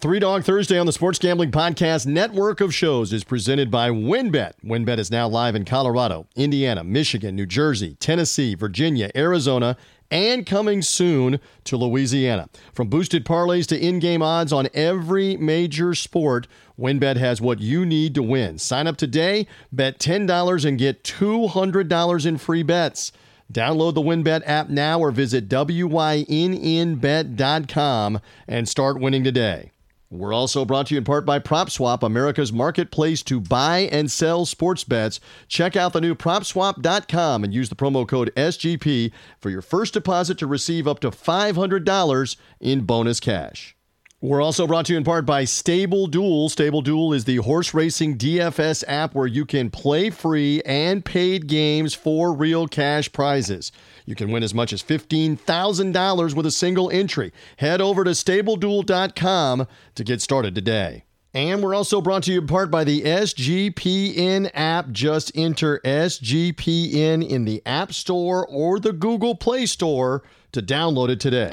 Three Dog Thursday on the Sports Gambling Podcast network of shows is presented by WynnBET. WynnBET is now live in Colorado, Indiana, Michigan, New Jersey, Tennessee, Virginia, Arizona, and coming soon to Louisiana. From boosted parlays to in game odds on every major sport, WynnBET has what you need to win. Sign up today, bet $10 and get $200 in free bets. Download the WynnBET app now or visit WYNNBet.com and start winning today. We're also brought to you in part by PropSwap, America's marketplace to buy and sell sports bets. Check out the new PropSwap.com and use the promo code SGP for your first deposit to receive up to $500 in bonus cash. We're also brought to you in part by Stable Duel. Stable Duel is the horse racing DFS app where you can play free and paid games for real cash prizes. You can win as much as $15,000 with a single entry. Head over to stableduel.com to get started today. And we're also brought to you in part by the SGPN app. Just enter SGPN in the App Store or the Google Play Store to download it today.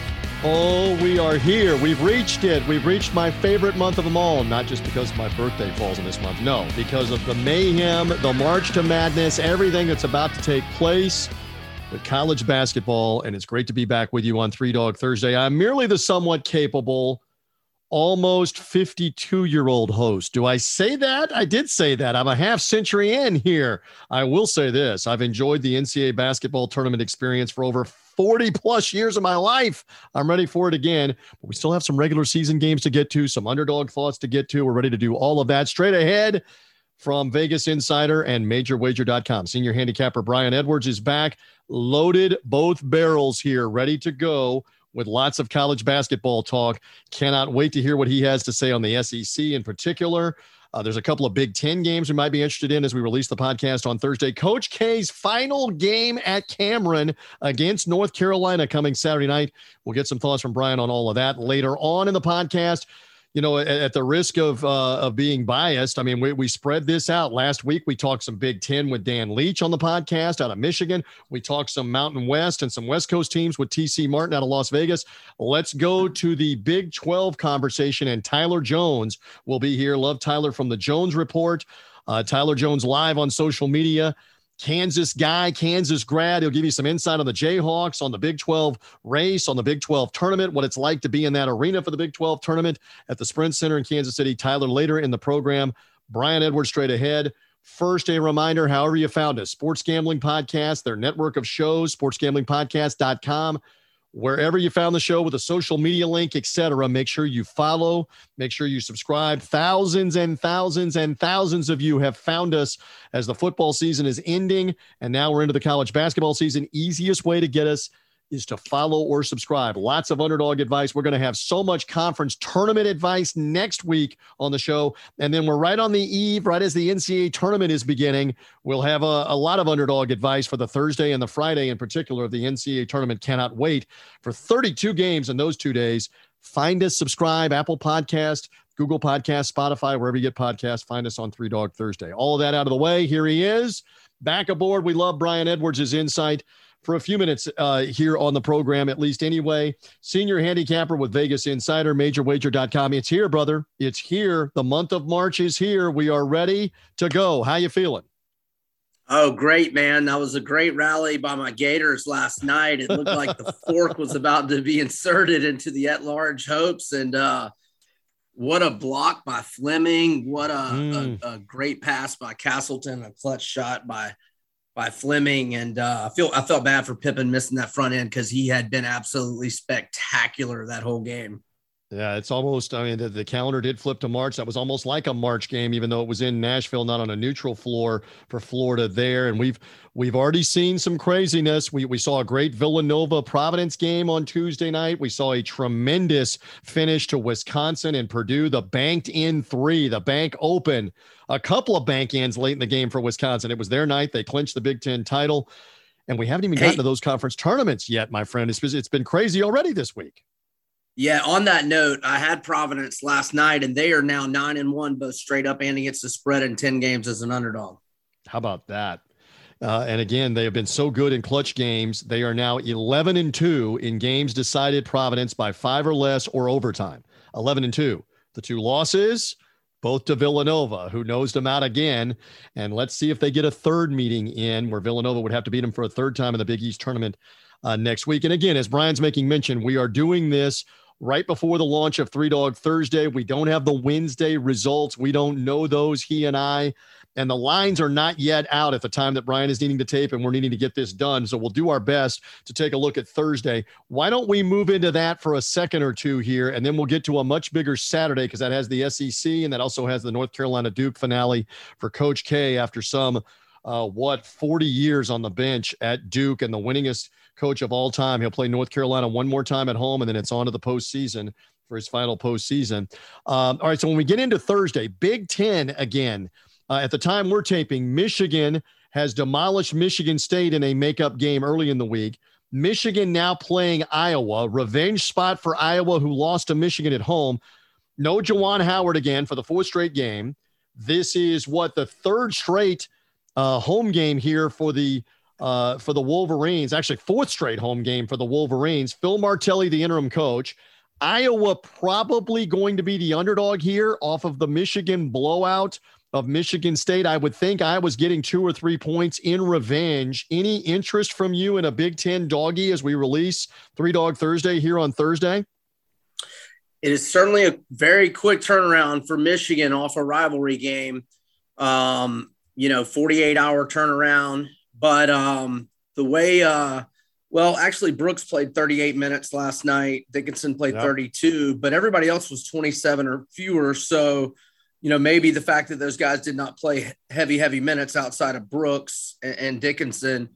Oh, we are here. We've reached it. We've reached my favorite month of them all. Not just because my birthday falls in this month. No, because of the mayhem, the march to madness, everything that's about to take place with college basketball. And it's great to be back with you on Three Dog Thursday. I'm merely the somewhat capable, almost 52 year old host. Do I say that? I did say that. I'm a half century in here. I will say this I've enjoyed the NCAA basketball tournament experience for over 40 plus years of my life. I'm ready for it again. But we still have some regular season games to get to, some underdog thoughts to get to. We're ready to do all of that straight ahead from Vegas Insider and MajorWager.com. Senior handicapper Brian Edwards is back, loaded both barrels here, ready to go with lots of college basketball talk. Cannot wait to hear what he has to say on the SEC in particular. Uh, there's a couple of Big Ten games we might be interested in as we release the podcast on Thursday. Coach K's final game at Cameron against North Carolina coming Saturday night. We'll get some thoughts from Brian on all of that later on in the podcast you know, at, at the risk of uh, of being biased, I mean, we, we spread this out. Last week, we talked some Big Ten with Dan Leach on the podcast out of Michigan. We talked some Mountain West and some West Coast teams with TC Martin out of Las Vegas. Let's go to the Big 12 conversation, and Tyler Jones will be here. Love Tyler from the Jones Report. Uh, Tyler Jones live on social media. Kansas guy, Kansas grad. He'll give you some insight on the Jayhawks, on the Big 12 race, on the Big 12 tournament, what it's like to be in that arena for the Big 12 tournament at the Sprint Center in Kansas City. Tyler later in the program. Brian Edwards straight ahead. First, a reminder, however you found us, Sports Gambling Podcast, their network of shows, sportsgamblingpodcast.com wherever you found the show with a social media link, etc. Make sure you follow, make sure you subscribe. Thousands and thousands and thousands of you have found us as the football season is ending, and now we're into the college basketball season. Easiest way to get us is to follow or subscribe. Lots of underdog advice. We're going to have so much conference tournament advice next week on the show. And then we're right on the eve, right as the NCAA tournament is beginning. We'll have a, a lot of underdog advice for the Thursday and the Friday in particular of the NCAA tournament. Cannot wait for 32 games in those two days. Find us, subscribe, Apple Podcast, Google Podcast, Spotify, wherever you get podcasts. Find us on Three Dog Thursday. All of that out of the way. Here he is. Back aboard. We love Brian Edwards' insight for a few minutes uh, here on the program, at least anyway. Senior handicapper with Vegas Insider, MajorWager.com. It's here, brother. It's here. The month of March is here. We are ready to go. How you feeling? Oh, great, man. That was a great rally by my Gators last night. It looked like the fork was about to be inserted into the at large hopes. And uh, what a block by Fleming. What a, mm. a, a, great pass by Castleton, a clutch shot by by Fleming, and uh, I feel I felt bad for Pippen missing that front end because he had been absolutely spectacular that whole game. Yeah, it's almost. I mean, the, the, calendar did flip to March. That was almost like a March game, even though it was in Nashville, not on a neutral floor for Florida there. And we've we've already seen some craziness. We we saw a great Villanova Providence game on Tuesday night. We saw a tremendous finish to Wisconsin and Purdue. The banked in three, the bank open, a couple of bank ins late in the game for Wisconsin. It was their night. They clinched the Big Ten title, and we haven't even gotten to those conference tournaments yet, my friend. It's it's been crazy already this week. Yeah, on that note, I had Providence last night, and they are now nine and one, both straight up and against the spread in 10 games as an underdog. How about that? Uh, and again, they have been so good in clutch games. They are now 11 and 2 in games decided Providence by five or less or overtime. 11 and 2. The two losses, both to Villanova, who nosed them out again. And let's see if they get a third meeting in where Villanova would have to beat them for a third time in the Big East tournament uh, next week. And again, as Brian's making mention, we are doing this right before the launch of Three Dog Thursday. We don't have the Wednesday results. We don't know those, he and I. And the lines are not yet out at the time that Brian is needing to tape, and we're needing to get this done. So we'll do our best to take a look at Thursday. Why don't we move into that for a second or two here, and then we'll get to a much bigger Saturday because that has the SEC and that also has the North Carolina Duke finale for Coach K after some, uh, what, 40 years on the bench at Duke and the winningest – coach of all time. He'll play North Carolina one more time at home, and then it's on to the postseason for his final postseason. Um, all right, so when we get into Thursday, Big Ten again. Uh, at the time we're taping, Michigan has demolished Michigan State in a makeup game early in the week. Michigan now playing Iowa, revenge spot for Iowa, who lost to Michigan at home. No Juwan Howard again for the fourth straight game. This is what the third straight uh, home game here for the uh, for the Wolverines, actually fourth straight home game for the Wolverines. Phil Martelli, the interim coach. Iowa probably going to be the underdog here off of the Michigan blowout of Michigan State. I would think Iowa's getting two or three points in revenge. Any interest from you in a Big Ten doggy as we release Three Dog Thursday here on Thursday? It is certainly a very quick turnaround for Michigan off a rivalry game. Um, you know, 48 hour turnaround. But um, the way, uh, well, actually, Brooks played 38 minutes last night. Dickinson played yep. 32, but everybody else was 27 or fewer. So, you know, maybe the fact that those guys did not play heavy, heavy minutes outside of Brooks and, and Dickinson,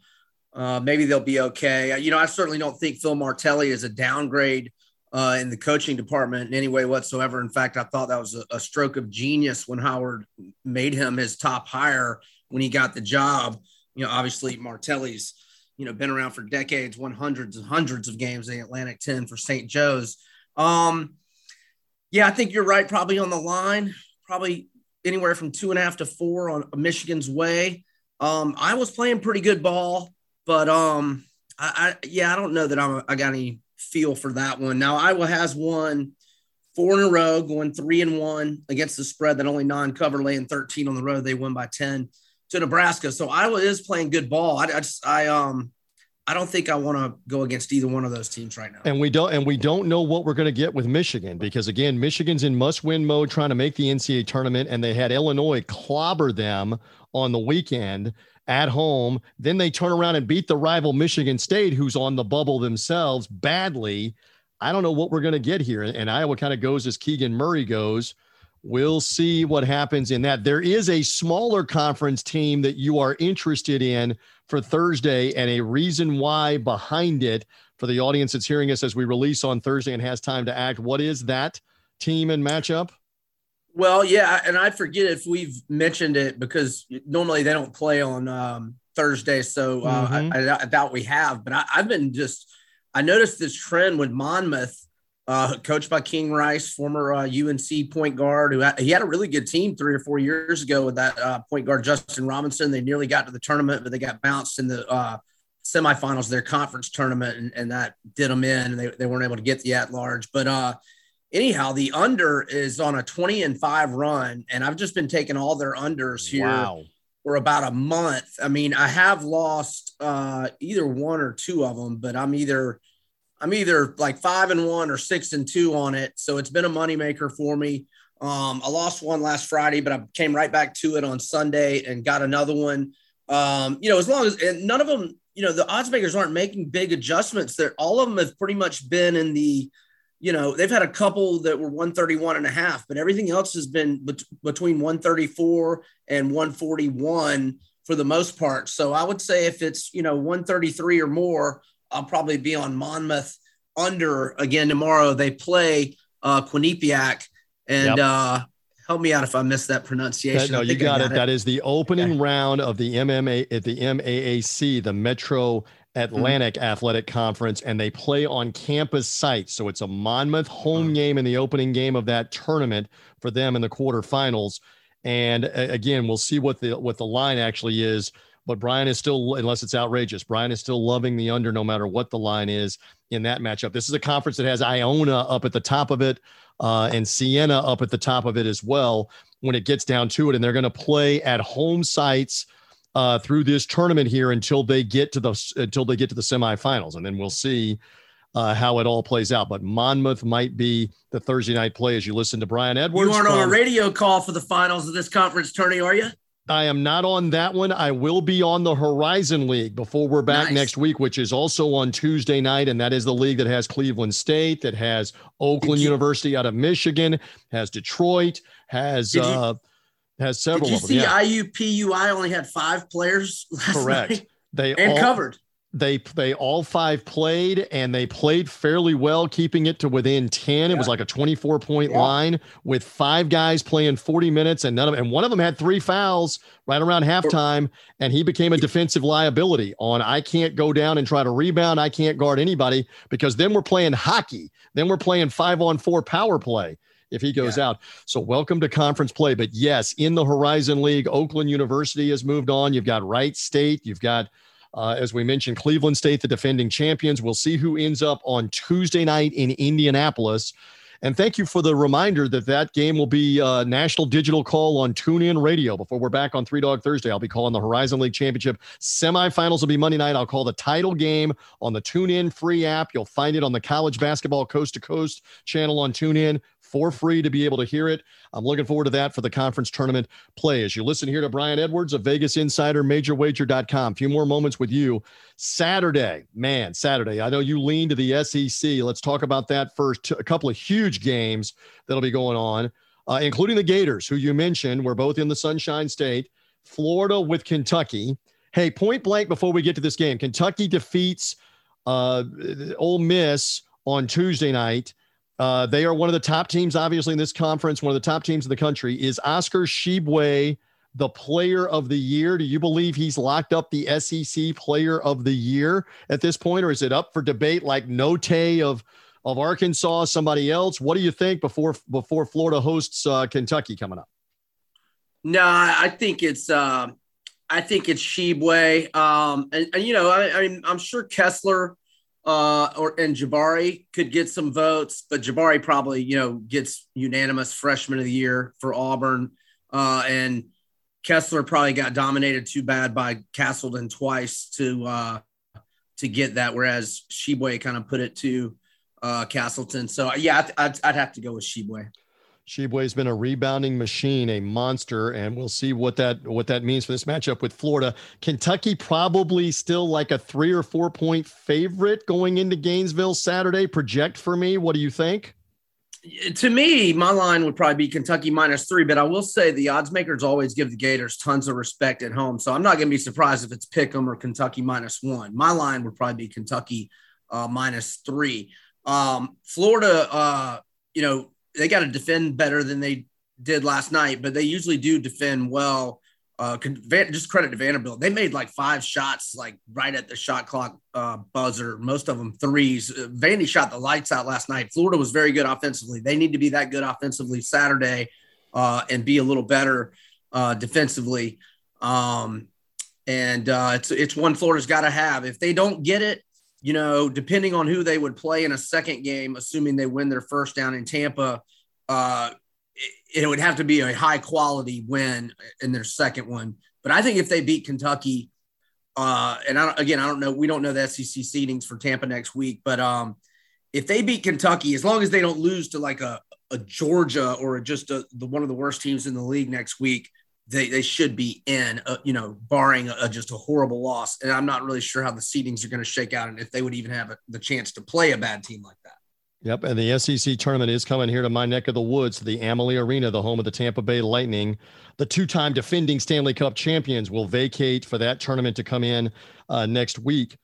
uh, maybe they'll be okay. You know, I certainly don't think Phil Martelli is a downgrade uh, in the coaching department in any way whatsoever. In fact, I thought that was a, a stroke of genius when Howard made him his top hire when he got the job you know, obviously Martelli's, you know, been around for decades, won hundreds and hundreds of games in the Atlantic 10 for St. Joe's. Um, yeah, I think you're right. Probably on the line, probably anywhere from two and a half to four on Michigan's way. Um, Iowa's playing pretty good ball, but um, I, I yeah, I don't know that I'm, I got any feel for that one. Now Iowa has won four in a row, going three and one against the spread that only non-cover laying 13 on the road. They won by 10 to Nebraska. So Iowa is playing good ball. I, I just I um I don't think I want to go against either one of those teams right now. And we don't and we don't know what we're going to get with Michigan because again, Michigan's in must-win mode trying to make the NCAA tournament and they had Illinois clobber them on the weekend at home. Then they turn around and beat the rival Michigan State who's on the bubble themselves badly. I don't know what we're going to get here and Iowa kind of goes as Keegan Murray goes We'll see what happens in that. There is a smaller conference team that you are interested in for Thursday, and a reason why behind it for the audience that's hearing us as we release on Thursday and has time to act. What is that team and matchup? Well, yeah, and I forget if we've mentioned it because normally they don't play on um, Thursday, so uh, mm-hmm. I, I, doubt we have. But I, I've been just I noticed this trend with Monmouth uh, coached by King Rice, former uh, UNC point guard, who had, he had a really good team three or four years ago with that uh, point guard Justin Robinson. They nearly got to the tournament, but they got bounced in the uh, semifinals of their conference tournament, and, and, that did them in, and they, they weren't able to get the at large. But uh, anyhow, the under is on a 20 and five run, and I've just been taking all their unders here. Wow. For about a month. I mean, I have lost uh, either one or two of them, but I'm either – I'm either like five and one or six and two on it. So it's been a moneymaker for me. Um, I lost one last Friday, but I came right back to it on Sunday and got another one. Um, you know, as long as none of them, you know, the odds makers aren't making big adjustments. That all of them have pretty much been in the you know, they've had a couple that were 131 and a half, but everything else has been bet- between 134 and 141 for the most part. So I would say if it's, you know, 133 or more, I'll probably be on Monmouth under again tomorrow. They play uh, Quinnipiac and yep. uh, help me out if I missed that pronunciation. That, no, you got, got it. it. That is the opening okay. round of the MMA at the MAAC, the Metro Atlantic mm-hmm. Athletic Conference, and they play on campus sites. So it's a Monmouth home game in the opening game of that tournament for them in the quarterfinals. And uh, again, we'll see what the what the line actually is. But Brian is still, unless it's outrageous, Brian is still loving the under no matter what the line is in that matchup. This is a conference that has Iona up at the top of it uh, and Siena up at the top of it as well when it gets down to it. And they're going to play at home sites uh, through this tournament here until they get to the until they get to the semifinals, and then we'll see uh, how it all plays out. But Monmouth might be the Thursday night play as you listen to Brian Edwards. You aren't from, on a radio call for the finals of this conference tourney, are you? I am not on that one. I will be on the Horizon League before we're back nice. next week, which is also on Tuesday night. And that is the league that has Cleveland State, that has Oakland you, University out of Michigan, has Detroit, has. uh, has several. Did you see yeah. IUPUI only had five players Correct. Night? They and all, covered. They they all five played and they played fairly well, keeping it to within ten. Yeah. It was like a twenty four point yeah. line with five guys playing forty minutes, and none of and one of them had three fouls right around halftime, and he became a defensive liability. On I can't go down and try to rebound. I can't guard anybody because then we're playing hockey. Then we're playing five on four power play if he goes yeah. out. So welcome to conference play. But yes, in the Horizon League, Oakland University has moved on. You've got Wright State. You've got, uh, as we mentioned, Cleveland State, the defending champions. We'll see who ends up on Tuesday night in Indianapolis. And thank you for the reminder that that game will be uh, national digital call on TuneIn Radio. Before we're back on Three Dog Thursday, I'll be calling the Horizon League Championship. Semifinals will be Monday night. I'll call the title game on the TuneIn free app. You'll find it on the College Basketball Coast to Coast channel on TuneIn for free to be able to hear it. I'm looking forward to that for the conference tournament play. As you listen here to Brian Edwards of Vegas Insider, MajorWager.com. A few more moments with you. Saturday, man, Saturday. I know you lean to the SEC. Let's talk about that first. A couple of huge games that'll be going on, uh, including the Gators, who you mentioned. We're both in the Sunshine State. Florida with Kentucky. Hey, point blank before we get to this game, Kentucky defeats uh, Ole Miss on Tuesday night. Uh, they are one of the top teams, obviously, in this conference, one of the top teams in the country. Is Oscar Tshiebwe the player of the year? Do you believe he's locked up the SEC player of the year at this point, or is it up for debate like Notae of of Arkansas, somebody else? What do you think before before Florida hosts uh, Kentucky coming up? No, I think it's uh, I think it's Tshiebwe, um, and, and, you know I, I mean I'm sure Kessler uh, or and Jabari could get some votes, but Jabari probably you know gets unanimous freshman of the year for Auburn, uh, and Kessler probably got dominated too bad by Castleton twice to uh, to get that, whereas Tshiebwe kind of put it to uh, Castleton. So yeah, I'd, I'd have to go with Tshiebwe. Tshiebwe's been a rebounding machine, a monster, and we'll see what that what that means for this matchup with Florida. Kentucky probably still like a three or four point favorite going into Gainesville Saturday. Project for me. What do you think? To me, my line would probably be Kentucky minus three, but I will say the odds makers always give the Gators tons of respect at home. So I'm not going to be surprised if it's Pick'em or Kentucky minus one. My line would probably be Kentucky uh, minus three. Um, Florida, uh, you know, they got to defend better than they did last night, but they usually do defend well. Uh, just credit to Vanderbilt. They made like five shots, like right at the shot clock uh, buzzer. Most of them threes. Uh, Vandy shot the lights out last night. Florida was very good offensively. They need to be that good offensively Saturday uh, and be a little better uh, defensively. Um, and uh, it's it's one Florida's got to have. If they don't get it, you know, depending on who they would play in a second game, assuming they win their first down in Tampa, uh, it, it would have to be a high quality win in their second one. But I think if they beat Kentucky, uh, and I again, I don't know, we don't know the SEC seedings for Tampa next week, but um, if they beat Kentucky, as long as they don't lose to like a, a Georgia or just a, the one of the worst teams in the league next week, they, they should be in, uh, you know, barring a, just a horrible loss. And I'm not really sure how the seedings are going to shake out and if they would even have a, the chance to play a bad team like that. Yep, and the SEC tournament is coming here to my neck of the woods, the Amalie Arena, the home of the Tampa Bay Lightning. The two-time defending Stanley Cup champions will vacate for that tournament to come in uh, next week,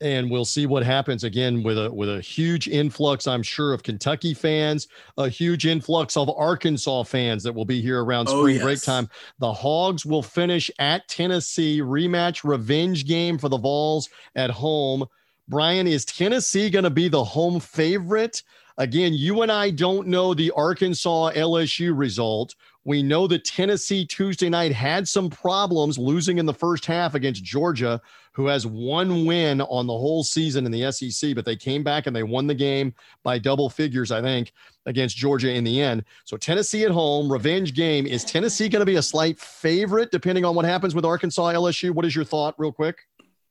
and we'll see what happens again with a with a huge influx, I'm sure, of Kentucky fans, a huge influx of Arkansas fans that will be here around oh, spring oh, yes. break time. The Hogs will finish at Tennessee, rematch revenge game for the Vols at home Brian, is Tennessee going to be the home favorite? Again, you and I don't know the Arkansas LSU result. We know that Tennessee Tuesday night had some problems losing in the first half against Georgia, who has one win on the whole season in the SEC, but they came back and they won the game by double figures, I think, against Georgia in the end. So Tennessee at home, revenge game. Is Tennessee going to be a slight favorite depending on what happens with Arkansas LSU? What is your thought, real quick?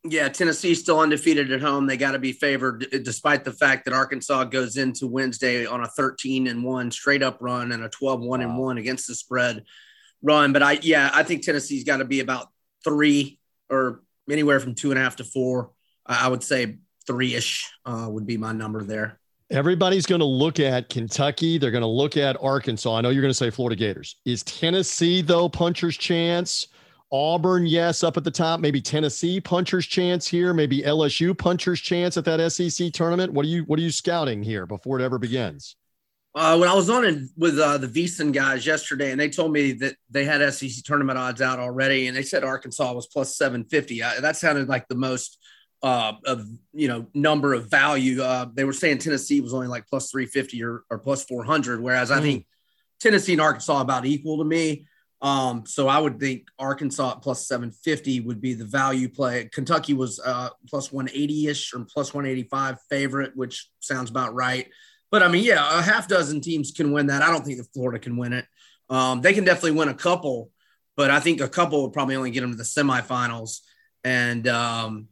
Yeah, Tennessee's still undefeated at home. They got to be favored, despite the fact that Arkansas goes into Wednesday on a 13 and one straight up run and a 12 one and one against the spread run. But I, yeah, I think Tennessee's got to be about three or anywhere from two and a half to four. I would say three ish uh, would be my number there. Everybody's going to look at Kentucky. They're going to look at Arkansas. I know you're going to say Florida Gators. Is Tennessee, though, puncher's chance? Auburn, yes, up at the top. Maybe Tennessee puncher's chance here. Maybe LSU puncher's chance at that SEC tournament. What are you What are you scouting here before it ever begins? Uh, when I was on it with uh, the VSiN guys yesterday, and they told me that they had SEC tournament odds out already, and they said Arkansas was plus seven fifty. That sounded like the most uh, of you know number of value. Uh, they were saying Tennessee was only like plus three fifty or, or plus four hundred, whereas mm. I think Tennessee and Arkansas about equal to me. Um, so I would think Arkansas plus 750 would be the value play. Kentucky was uh, plus 180 ish or plus 185 favorite, which sounds about right. But I mean, yeah, a half dozen teams can win that. I don't think that Florida can win it. Um, they can definitely win a couple, but I think a couple will probably only get them to the semifinals. And um,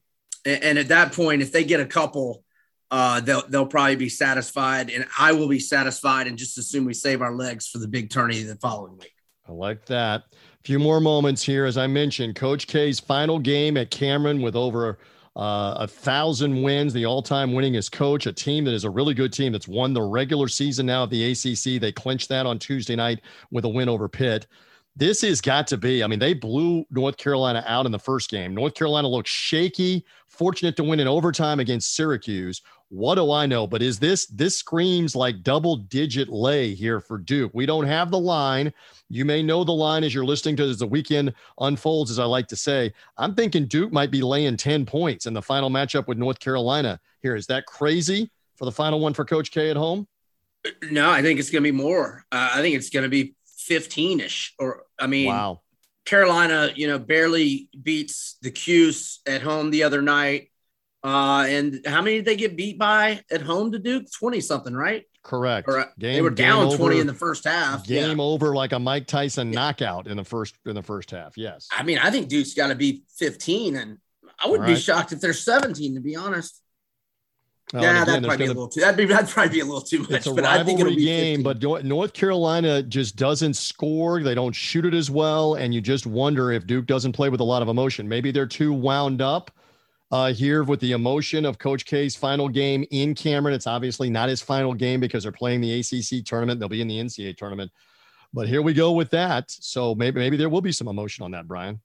and at that point, if they get a couple, uh, they'll they'll probably be satisfied, and I will be satisfied, and just assume we save our legs for the big tourney the following week. I like that. A few more moments here. As I mentioned, Coach K's final game at Cameron with over uh, a thousand wins, the all time winningest coach, a team that is a really good team that's won the regular season now of the ACC. They clinched that on Tuesday night with a win over Pitt. This has got to be, I mean, they blew North Carolina out in the first game. North Carolina looked shaky, fortunate to win in overtime against Syracuse. What do I know? But is this this screams like double digit lay here for Duke? We don't have the line. You may know the line as you're listening to as the weekend unfolds, as I like to say. I'm thinking Duke might be laying 10 points in the final matchup with North Carolina here. Is that crazy for the final one for Coach K at home? No, I think it's going to be more. Uh, I think it's going to be 15 ish. Or, I mean, wow. Carolina, you know, barely beats the Cuse at home the other night. Uh, and how many did they get beat by at home to Duke? 20 something, right? Correct. Or, uh, game, they were down over, 20 in the first half. Game yeah. over like a Mike Tyson yeah. knockout in the first in the first half. Yes. I mean, I think Duke's got to be 15 and I wouldn't right. be shocked if they're 17 to be honest. Well, yeah, that'd probably be a little too. That'd be that'd probably be a little too much. It's a but rivalry game, but North Carolina just doesn't score. They don't shoot it as well, and you just wonder if Duke doesn't play with a lot of emotion. Maybe they're too wound up uh, here with the emotion of Coach K's final game in Cameron. It's obviously not his final game because they're playing the ACC tournament. They'll be in the NCAA tournament. But here we go with that. So maybe maybe there will be some emotion on that, Brian.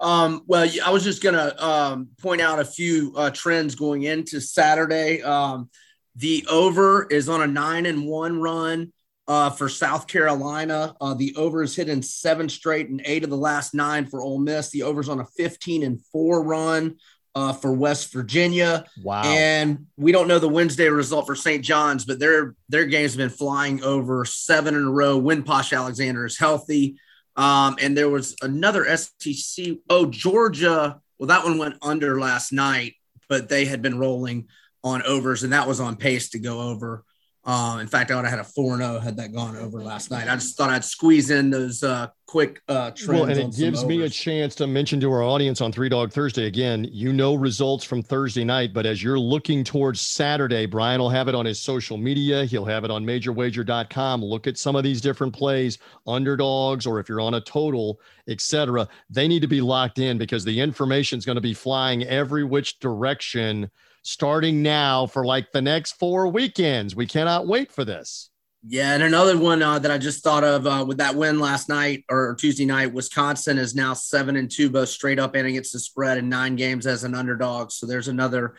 Um, well, I was just gonna um, point out a few uh, trends going into Saturday. Um, the over is on a nine and one run uh, for South Carolina. Uh, the over is hitting seven straight and eight of the last nine for Ole Miss. The over is on a 15 and four run uh, for West Virginia. Wow. And we don't know the Wednesday result for St. John's, but their their games have been flying over seven in a row when Posh Alexander is healthy. Um, and there was another SEC. Oh, Georgia. Well, that one went under last night, but they had been rolling on overs, and that was on pace to go over. Um, in fact, I would have had a 4 0 had that gone over last night. I just thought I'd squeeze in those uh, quick uh, trends. Well, and it gives me a chance to mention to our audience on Three Dog Thursday again. You know results from Thursday night, but as you're looking towards Saturday, Brian will have it on his social media. He'll have it on MajorWager.com. Look at some of these different plays, underdogs, or if you're on a total, etc. They need to be locked in because the information is going to be flying every which direction starting now for like the next four weekends. We cannot wait for this. Yeah, and another one uh, that I just thought of uh, with that win last night or Tuesday night, Wisconsin is now seven and two, both straight up and against the spread in nine games as an underdog. So there's another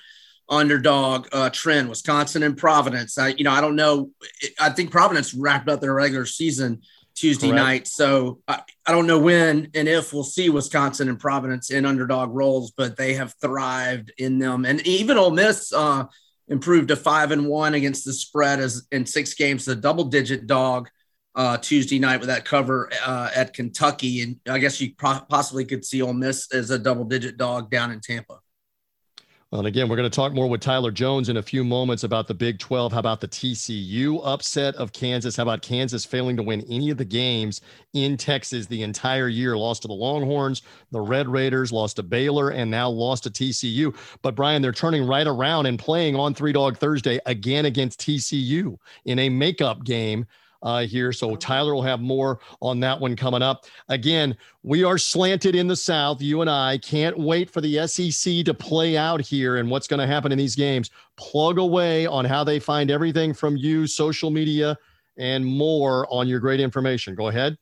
underdog uh, trend. Wisconsin and Providence. I, you know, I don't know. I think Providence wrapped up their regular season Tuesday Correct. night, so I, I don't know when and if we'll see Wisconsin and Providence in underdog roles, but they have thrived in them, and even Ole Miss. Uh, improved to five and one against the spread as in six games, the double digit dog uh, Tuesday night with that cover uh, at Kentucky. And I guess you pro- possibly could see Ole Miss as a double digit dog down in Tampa. And again, we're going to talk more with Tyler Jones in a few moments about the Big 12. How about the TCU upset of Kansas? How about Kansas failing to win any of the games in Texas the entire year? Lost to the Longhorns, the Red Raiders, lost to Baylor, and now lost to TCU. But Brian, they're turning right around and playing on Three Dog Thursday again against TCU in a makeup game uh, here. So Tyler will have more on that one coming up. Again, we are slanted in the South. You and I can't wait for the SEC to play out here and what's going to happen in these games. Plug away on how they find everything from you, social media, and more on your great information. Go ahead.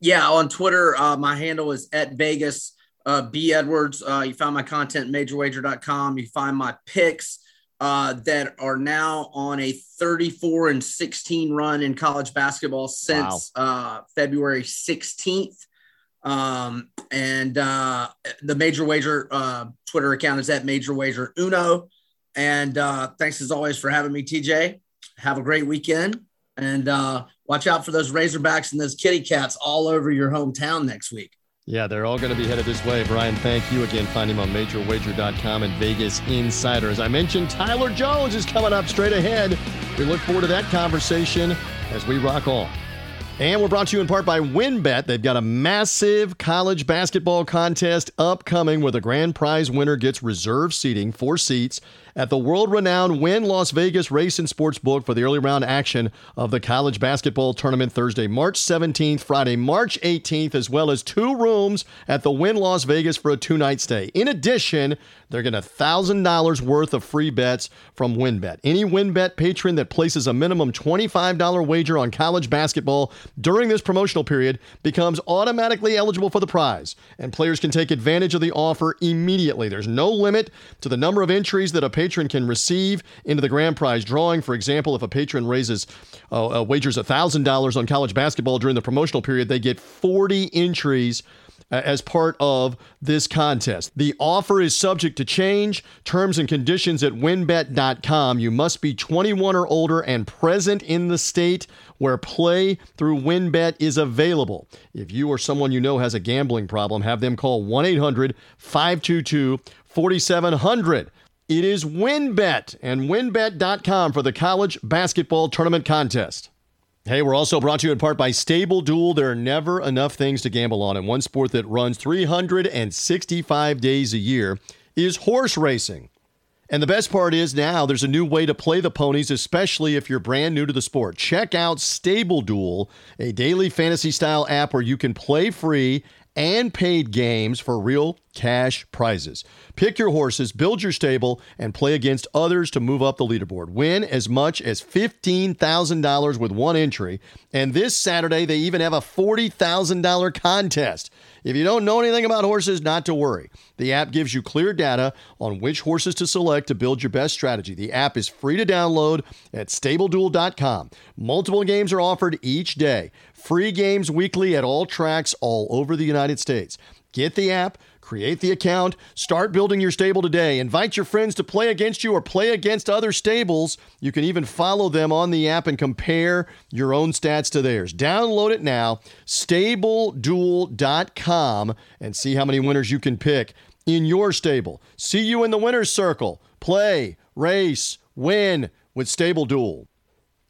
Yeah, on Twitter, uh, my handle is at Vegas uh, B Edwards. Uh, you find my content majorwager.com. You find my picks uh, that are now on a 34 and 16 run in college basketball since wow. uh, February 16th. Um, and uh, the Major Wager uh, Twitter account is at Major Wager Uno. And uh, thanks as always for having me, TJ. Have a great weekend and uh, watch out for those Razorbacks and those kitty cats all over your hometown next week. Yeah, they're all going to be headed this way. Brian, thank you again. Find him on majorwager.com and Vegas Insider. As I mentioned, Tyler Jones is coming up straight ahead. We look forward to that conversation as we rock on. And we're brought to you in part by WynnBET. They've got a massive college basketball contest upcoming where the grand prize winner gets reserved seating, four seats at the world renowned Wynn Las Vegas Race and Sports Book for the early round action of the college basketball tournament Thursday, March 17th, Friday, March 18th, as well as two rooms at the Wynn Las Vegas for a two night stay. In addition, they're getting $1,000 worth of free bets from WynnBET. Any WynnBET patron that places a minimum $25 wager on college basketball during this promotional period becomes automatically eligible for the prize, and players can take advantage of the offer immediately. There's no limit to the number of entries that a patron can receive into the grand prize drawing. For example, if a patron raises uh, uh, wagers $1,000 on college basketball during the promotional period, they get 40 entries uh, as part of this contest. The offer is subject to change. Terms and conditions at WynnBET.com. You must be 21 or older and present in the state where play through winbet is available. If you or someone you know has a gambling problem, have them call 1 800 522 4700. It is WynnBET and WynnBET.com for the college basketball tournament contest. Hey, we're also brought to you in part by Stable Duel. There are never enough things to gamble on, and one sport that runs 365 days a year is horse racing. And the best part is now there's a new way to play the ponies, especially if you're brand new to the sport. Check out Stable Duel, a daily fantasy style app where you can play free and paid games for real cash prizes. Pick your horses, build your stable, and play against others to move up the leaderboard. Win as much as $15,000 with one entry. And this Saturday, they even have a $40,000 contest. If you don't know anything about horses, not to worry. The app gives you clear data on which horses to select to build your best strategy. The app is free to download at stableduel.com. Multiple games are offered each day. Free games weekly at all tracks all over the United States. Get the app, create the account, start building your stable today. Invite your friends to play against you or play against other stables. You can even follow them on the app and compare your own stats to theirs. Download it now, stableduel.com, and see how many winners you can pick in your stable. See you in the winner's circle. Play, race, win with Stable Duel.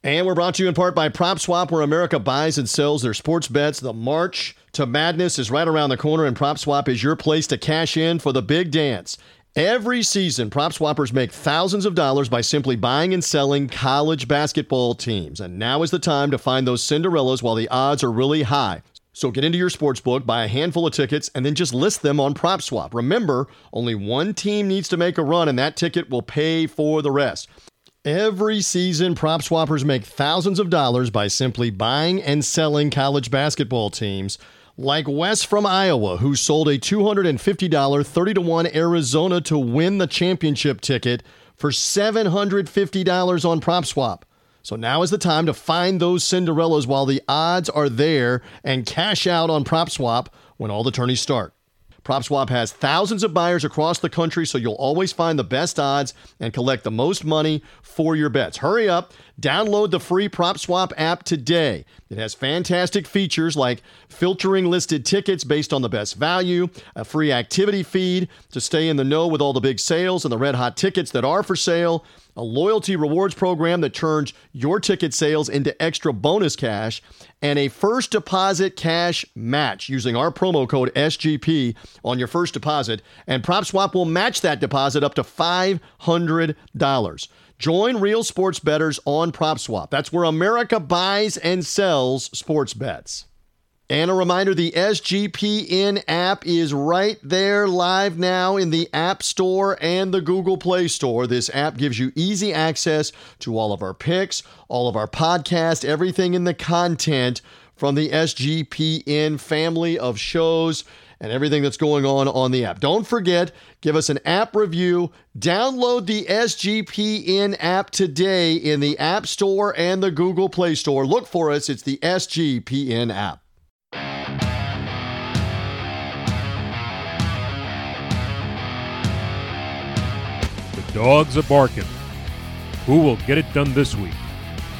And we're brought to you in part by PropSwap, where America buys and sells their sports bets. The March to Madness is right around the corner, and PropSwap is your place to cash in for the big dance. Every season, prop swappers make thousands of dollars by simply buying and selling college basketball teams. And now is the time to find those Cinderellas while the odds are really high. So get into your sports book, buy a handful of tickets, and then just list them on PropSwap. Remember, only one team needs to make a run, and that ticket will pay for the rest. Every season, prop swappers make thousands of dollars by simply buying and selling college basketball teams, like Wes from Iowa, who sold a $250 30 to 1 Arizona to win the championship ticket for $750 on PropSwap. So now is the time to find those Cinderellas while the odds are there and cash out on PropSwap when all the tourneys start. PropSwap has thousands of buyers across the country, so you'll always find the best odds and collect the most money for your bets. Hurry up, download the free PropSwap app today. It has fantastic features like filtering listed tickets based on the best value, a free activity feed to stay in the know with all the big sales and the red hot tickets that are for sale, a loyalty rewards program that turns your ticket sales into extra bonus cash, and a first deposit cash match using our promo code SGP on your first deposit. And PropSwap will match that deposit up to $500. Join real sports betters on PropSwap. That's where America buys and sells sports bets. And a reminder the SGPN app is right there live now in the App Store and the Google Play Store. This app gives you easy access to all of our picks, all of our podcasts, everything in the content from the SGPN family of shows and everything that's going on on the app. Don't forget, give us an app review. Download the SGPN app today in the App Store and the Google Play Store. Look for us, it's the SGPN app. The dogs are barking. Who will get it done this week?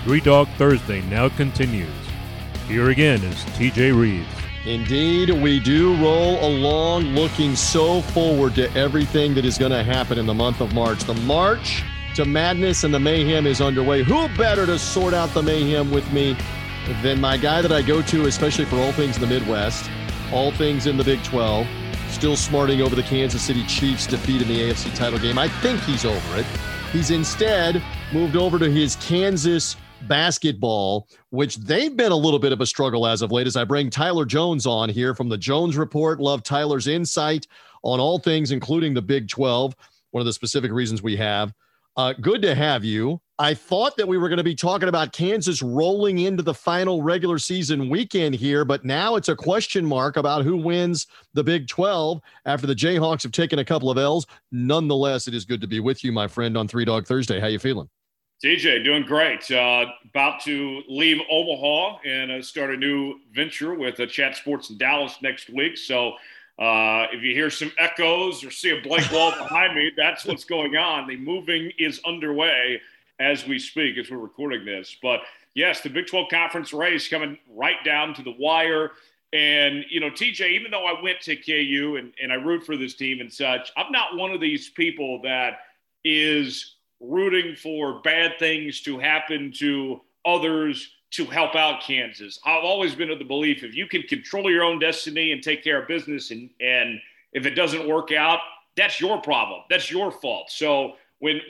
Three Dog Thursday now continues. Here again is TJ Reeves. Indeed, we do roll along looking so forward to everything that is going to happen in the month of March. The March to Madness and the Mayhem is underway. Who better to sort out the Mayhem with me than my guy that I go to, especially for all things in the Midwest, all things in the Big 12? still smarting over the Kansas City Chiefs' defeat in the AFC title game. I think he's over it. He's instead moved over to his Kansas basketball, which they've been a little bit of a struggle as of late. As I bring Tyler Jones on here from the Jones Report, love Tyler's insight on all things, including the Big 12, one of the specific reasons we have. Uh, good to have you. I thought that we were going to be talking about Kansas rolling into the final regular season weekend here, but now it's a question mark about who wins the Big 12 after the Jayhawks have taken a couple of L's. Nonetheless, it is good to be with you, my friend, on Three Dog Thursday. How you feeling? TJ, doing great. Uh, about to leave Omaha and uh, start a new venture with uh, Chat Sports in Dallas next week. So uh, if you hear some echoes or see a blank wall behind me, that's what's going on. The moving is underway as we speak, as we're recording this. But yes, the Big 12 conference race coming right down to the wire. And, you know, TJ, even though I went to KU and, and I root for this team and such, I'm not one of these people that is rooting for bad things to happen to others to help out Kansas. I've always been of the belief if you can control your own destiny and take care of business, and and if it doesn't work out, that's your problem. That's your fault. So when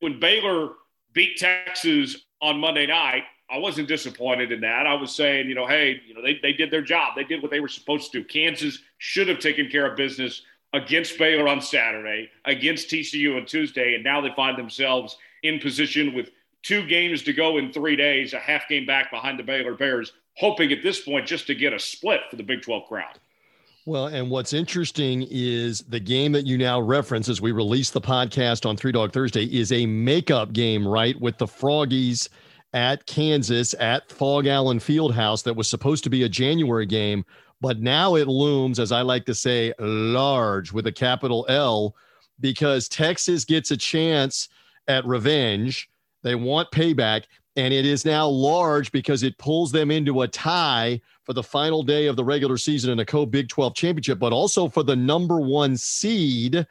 when Baylor beat Texas on Monday night, I wasn't disappointed in that. I was saying, you know, hey, you know, they, they did their job. They did what they were supposed to do. Kansas should have taken care of business against Baylor on Saturday, against TCU on Tuesday, and now they find themselves in position with two games to go in three days, a half game back behind the Baylor Bears, hoping at this point just to get a split for the Big 12 crowd. Well, and what's interesting is the game that you now reference as we release the podcast on Three Dog Thursday is a makeup game, right? With the Froggies at Kansas at Phog Allen Fieldhouse that was supposed to be a January game, but now it looms, as I like to say, large with a capital L because Texas gets a chance at revenge they want payback, and it is now large because it pulls them into a tie for the final day of the regular season in a co Big 12 championship, but also for the number one seed.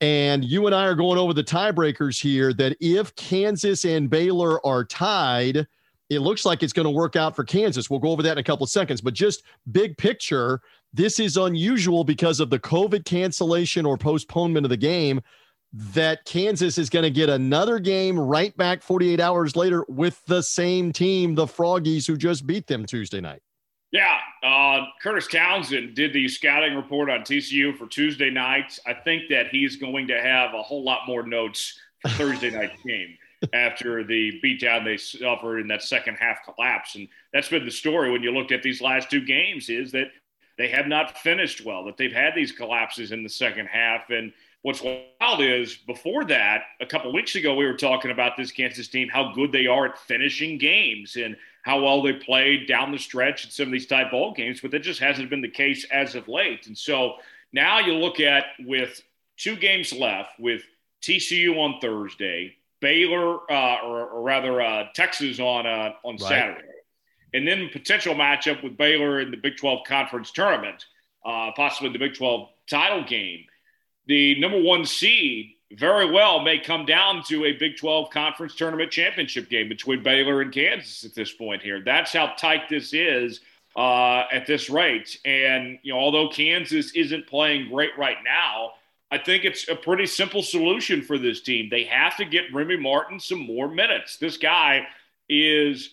And you and I are going over the tiebreakers here that if Kansas and Baylor are tied, it looks like it's going to work out for Kansas. We'll go over that in a couple of seconds, but just big picture, this is unusual because of the COVID cancellation or postponement of the game. That Kansas is going to get another game right back 48 hours later with the same team, the Froggies, who just beat them Tuesday night. Yeah, uh, Kurtis Townsend did the scouting report on TCU for Tuesday night. I think that he's going to have a whole lot more notes for Thursday night game after the beatdown they suffered in that second half collapse. And that's been the story when you looked at these last two games is that they have not finished well, that they've had these collapses in the second half. And what's wild is before that, a couple weeks ago, we were talking about this Kansas team, how good they are at finishing games and – how well they played down the stretch in some of these tight ball games, but that just hasn't been the case as of late. And so now you look at with two games left, with TCU on Thursday, Baylor, uh, or, or, rather uh, Texas on uh, on right. Saturday, and then potential matchup with Baylor in the Big 12 conference tournament, uh, possibly the Big 12 title game. The number one seed very well may come down to a Big 12 conference tournament championship game between Baylor and Kansas at this point here. That's how tight this is uh, at this rate. And, you know, although Kansas isn't playing great right now, I think it's a pretty simple solution for this team. They have to get Remy Martin some more minutes. This guy is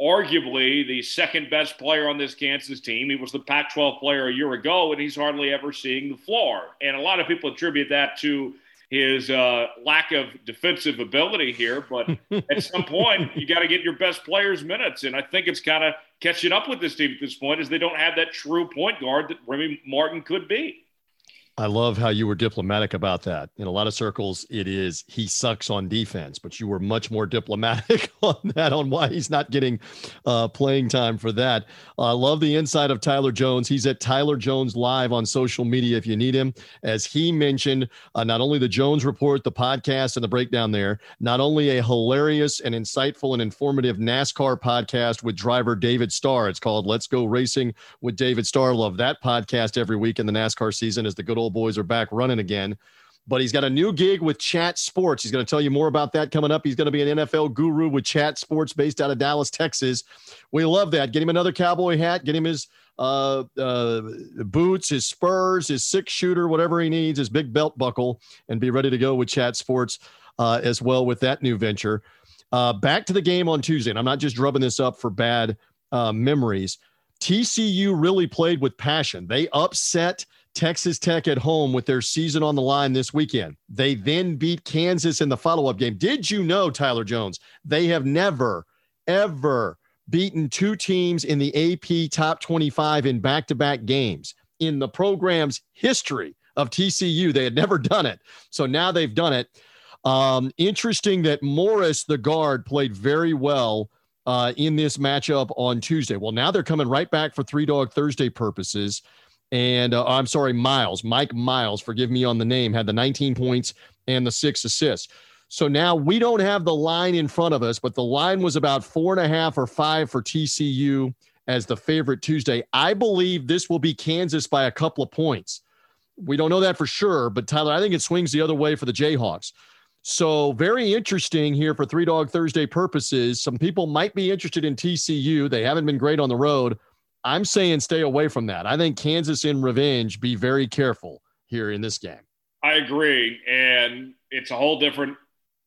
arguably the second best player on this Kansas team. He was the Pac 12 player a year ago, and he's hardly ever seeing the floor. And a lot of people attribute that to his uh, lack of defensive ability here. But at some point, you got to get your best players minutes, and I think it's kind of catching up with this team at this point, is they don't have that true point guard that Remy Martin could be. I love how you were diplomatic about that. In a lot of circles, it is he sucks on defense, but you were much more diplomatic on that, on why he's not getting uh, playing time for that. I uh, love the insight of Tyler Jones. He's at Tyler Jones Live on social media if you need him. As he mentioned, uh, not only the Jones Report, the podcast, and the breakdown there, not only a hilarious and insightful and informative NASCAR podcast with driver David Starr. It's called Let's Go Racing with David Starr. Love that podcast every week in the NASCAR season as the good old boys are back running again. But he's got a new gig with Chat Sports. He's going to tell you more about that coming up. He's going to be an NFL guru with Chat Sports based out of Dallas, Texas. We love that. Get him another cowboy hat, get him his uh, uh, boots, his spurs, his six shooter, whatever he needs, his big belt buckle, and be ready to go with Chat Sports uh, as well with that new venture. Uh, back to the game on Tuesday, and I'm not just drubbing this up for bad uh, memories. TCU really played with passion. They upset Texas Tech at home with their season on the line this weekend. They then beat Kansas in the follow up game. Did you know, Tyler Jones, they have never, ever beaten two teams in the AP top 25 in back to back games? In the program's history of TCU, they had never done it. So now they've done it. Um, interesting that Morris, the guard, played very well uh, in this matchup on Tuesday. Well, now they're coming right back for Three Dog Thursday purposes and uh, I'm sorry, Miles, Mike Miles, forgive me on the name, had the 19 points and the six assists. So now we don't have the line in front of us, but the line was about four and a half or five for TCU as the favorite Tuesday. I believe this will be Kansas by a couple of points. We don't know that for sure, but Tyler, I think it swings the other way for the Jayhawks. So very interesting here for Three Dog Thursday purposes. Some people might be interested in TCU. They haven't been great on the road. I'm saying stay away from that. I think Kansas in revenge, be very careful here in this game. I agree. And it's a whole different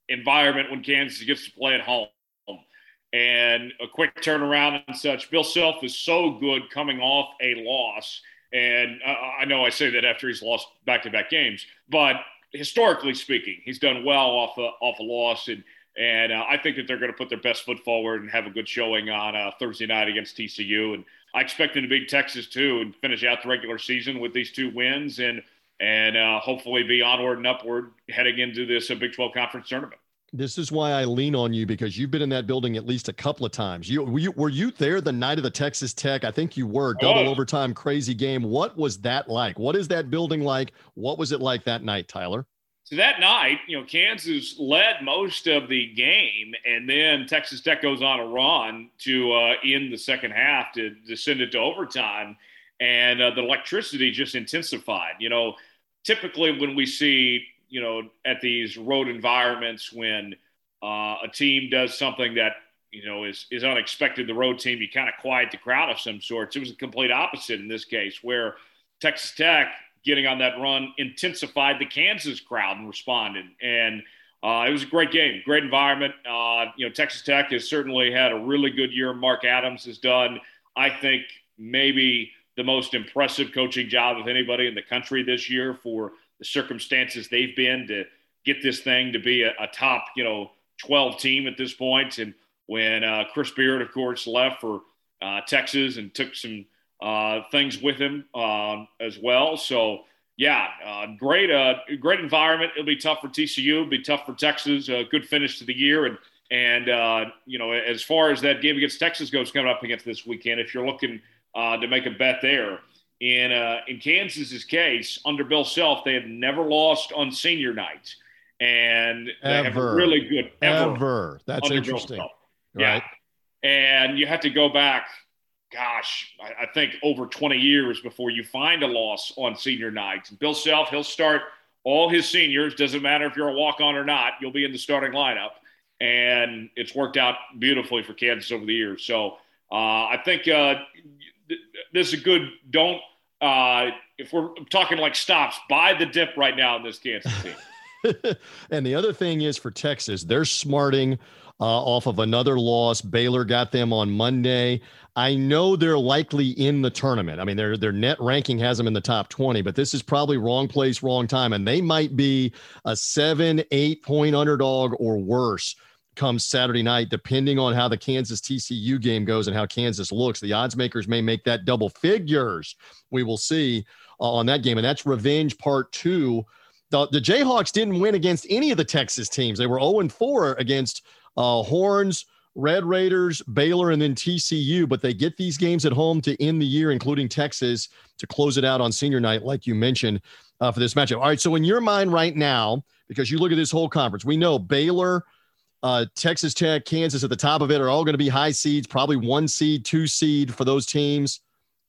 environment when Kansas gets to play at home. And a quick turnaround and such. Bill Self is so good coming off a loss. And I know I say that after he's lost back to back games, but historically speaking, he's done well off a, off a loss. And, and uh, I think that they're going to put their best foot forward and have a good showing on uh, Thursday night against TCU. And I expect them to beat Texas too and finish out the regular season with these two wins and and uh, hopefully be onward and upward heading into this uh, Big 12 conference tournament. This is why I lean on you because you've been in that building at least a couple of times. You were, you were you there the night of the Texas Tech? I think you were double overtime crazy game. What was that like? What is that building like? What was it like that night, Tyler? So that night, you know, Kansas led most of the game, and then Texas Tech goes on a run to uh, end the second half to, to send it to overtime, and uh, the electricity just intensified. You know, typically when we see, you know, at these road environments when uh, a team does something that you know, is is unexpected. The road team, you kind of quiet the crowd of some sorts. It was a complete opposite in this case, where Texas Tech getting on that run intensified the Kansas crowd and responded. And uh, it was a great game, great environment. Uh, you know, Texas Tech has certainly had a really good year. Mark Adams has done, I think, maybe the most impressive coaching job of anybody in the country this year for the circumstances they've been to get this thing to be a, a top, you know, 12 team at this point. And when uh, Chris Beard, of course, left for uh, Texas and took some uh, things with him um, as well. So, yeah, uh, great, uh, great environment. It'll be tough for TCU. It'll be tough for Texas. A good finish to the year, and and uh, you know, as far as that game against Texas goes, coming up against this weekend, if you're looking to make a bet there, in in Kansas's case, under Bill Self, they have never lost on senior night, and they ever. have a really good ever. ever. That's interesting. Right. Yeah, and you have to go back gosh, I, I, think over 20 years before you find a loss on senior night. Bill Self, he'll start all his seniors. Doesn't matter if you're a walk on or not, you'll be in the starting lineup. And it's worked out beautifully for Kansas over the years. So uh, I think uh, this is a good, don't, uh, if we're talking like stops, buy the dip right now in this Kansas team. and the other thing is for Texas, they're smarting uh, off of another loss. Baylor got them on Monday. I know they're likely in the tournament. I mean, their their net ranking has them in the top 20, but this is probably wrong place, wrong time. And they might be a seven, eight point underdog or worse come Saturday night, depending on how the Kansas TCU game goes and how Kansas looks. The odds makers may make that double figures. We will see uh, on that game. And that's revenge part two. The, the Jayhawks didn't win against any of the Texas teams. They were 0 4 against uh, Horns, Red Raiders, Baylor, and then TCU. But they get these games at home to end the year, including Texas, to close it out on senior night, like you mentioned uh, for this matchup. All right. So, in your mind right now, because you look at this whole conference, we know Baylor, uh, Texas Tech, Kansas at the top of it are all going to be high seeds, probably one seed, two seed for those teams.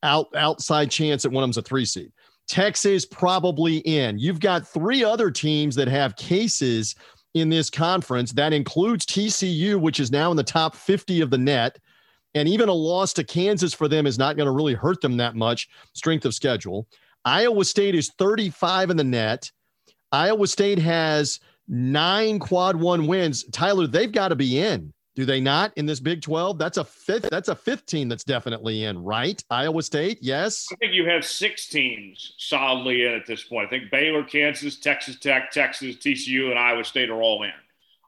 Out outside chance that one of them's a three seed. Texas probably in. You've got three other teams that have cases in this conference. That includes TCU, which is now in the top 50 of the net. And even a loss to Kansas for them is not going to really hurt them that much, strength of schedule. Iowa State is 35 in the net. Iowa State has nine quad one wins. Tyler, they've got to be in. Do they not in this Big 12? That's a fifth. That's a fifth team that's definitely in, right? Iowa State, yes. I think you have six teams solidly in at this point. I think Baylor, Kansas, Texas Tech, Texas, TCU, and Iowa State are all in.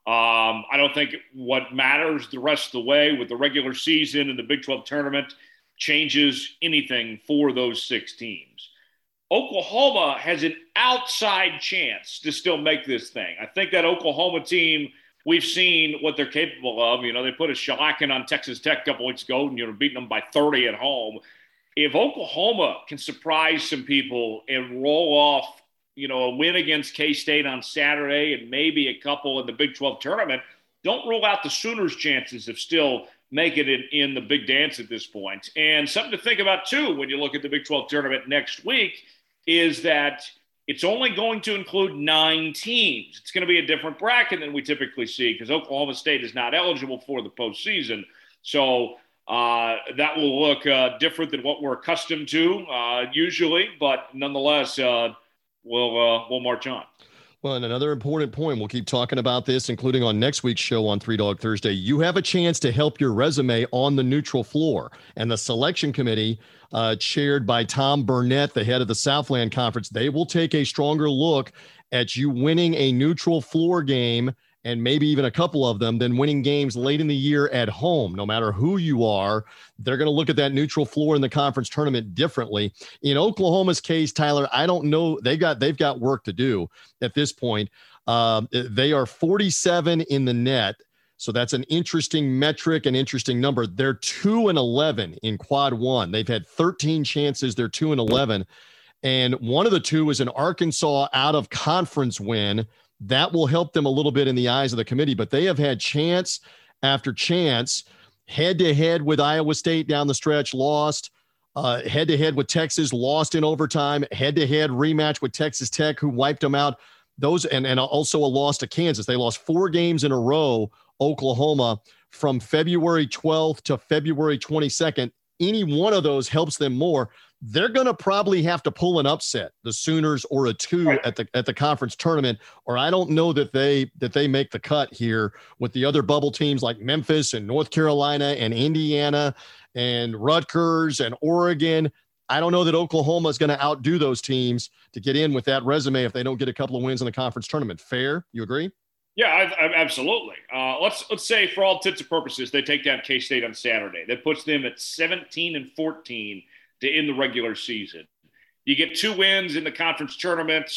Um, I don't think what matters the rest of the way with the regular season and the Big 12 tournament changes anything for those six teams. Oklahoma has an outside chance to still make this thing. I think that Oklahoma team – we've seen what they're capable of. You know, they put a shellacking on Texas Tech a couple weeks ago, and you know, beating them by 30 at home. If Oklahoma can surprise some people and roll off, you know, a win against K State on Saturday and maybe a couple in the Big 12 tournament, don't rule out the Sooners' chances of still making it in the big dance at this point. And something to think about too when you look at the Big 12 tournament next week is that it's only going to include nine teams. It's going to be a different bracket than we typically see because Oklahoma State is not eligible for the postseason. So uh, that will look uh, different than what we're accustomed to uh, usually, but nonetheless, uh, we'll uh, we'll march on. Well, and another important point, we'll keep talking about this, including on next week's show on Three Dog Thursday. You have a chance to help your resume on the neutral floor. And the selection committee, uh, chaired by Tom Burnett, the head of the Southland Conference, they will take a stronger look at you winning a neutral floor game and maybe even a couple of them than winning games late in the year at home. No matter who you are, they're going to look at that neutral floor in the conference tournament differently. In Oklahoma's case, Tyler, I don't know. They've got they've got work to do at this point. Uh, they are 47 in the net. So that's an interesting metric, an interesting number. They're two and 11 in quad one. They've had 13 chances. They're two and 11. And one of the two is an Arkansas out of conference win that will help them a little bit in the eyes of the committee. But they have had chance after chance, head to head with Iowa State down the stretch, lost. Head to head with Texas, lost in overtime. Head to head rematch with Texas Tech, who wiped them out. Those and, and also a loss to Kansas. They lost four games in a row, Oklahoma, from February 12th to February 22nd, any one of those helps them more. They're going to probably have to pull an upset, the Sooners or a two at the at the conference tournament, or I don't know that they that they make the cut here with the other bubble teams like Memphis and North Carolina and Indiana and Rutgers and Oregon. I don't know that Oklahoma is going to outdo those teams to get in with that resume if they don't get a couple of wins in the conference tournament. Fair? You agree? Yeah, I, I, absolutely. Uh, let's let's say for all intents and purposes, they take down K State on Saturday. That puts them at 17 and 14 to end the regular season. You get two wins in the conference tournament.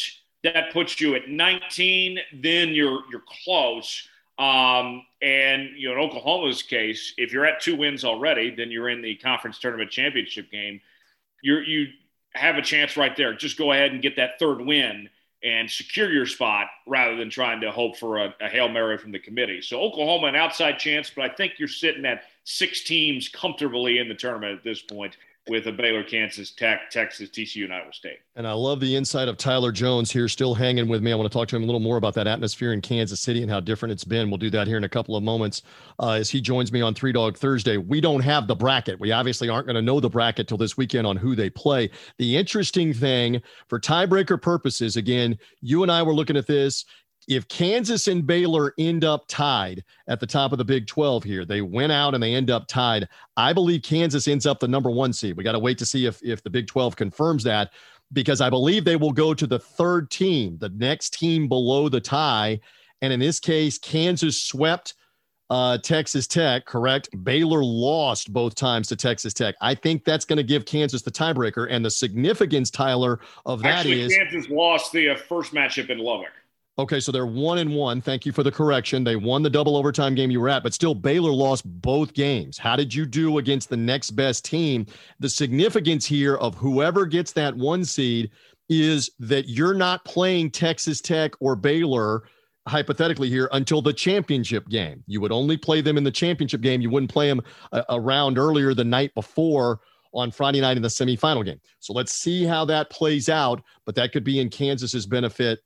That puts you at 19. Then you're you're close. Um, and you know, in Oklahoma's case, if you're at two wins already, then you're in the conference tournament championship game. You you have a chance right there. Just go ahead and get that third win and secure your spot rather than trying to hope for a, a, Hail Mary from the committee. So Oklahoma, an outside chance, but I think you're sitting at six teams comfortably in the tournament at this point with a Baylor, Kansas Tech, Texas, TCU, and Iowa State. And I love the insight of Tyler Jones here, still hanging with me. I want to talk to him a little more about that atmosphere in Kansas City and how different it's been. We'll do that here in a couple of moments uh, as he joins me on Three Dog Thursday. We don't have the bracket. We obviously aren't going to know the bracket till this weekend on who they play. The interesting thing for tiebreaker purposes, again, you and I were looking at this if Kansas and Baylor end up tied at the top of the Big 12 here, they went out and they end up tied. I believe Kansas ends up the number one seed. We got to wait to see if, if the Big 12 confirms that because I believe they will go to the third team, the next team below the tie. And in this case, Kansas swept uh, Texas Tech, correct? Baylor lost both times to Texas Tech. I think that's going to give Kansas the tiebreaker. And the significance, Tyler, of that Actually, is Kansas lost the uh, first matchup in Lubbock. Okay, so they're one and one. Thank you for the correction. They won the double overtime game you were at, but still Baylor lost both games. How did you do against the next best team? The significance here of whoever gets that one seed is that you're not playing Texas Tech or Baylor hypothetically here until the championship game. You would only play them in the championship game. You wouldn't play them a, uh, a round earlier the night before on Friday night in the semifinal game. So let's see how that plays out, but that could be in Kansas's benefit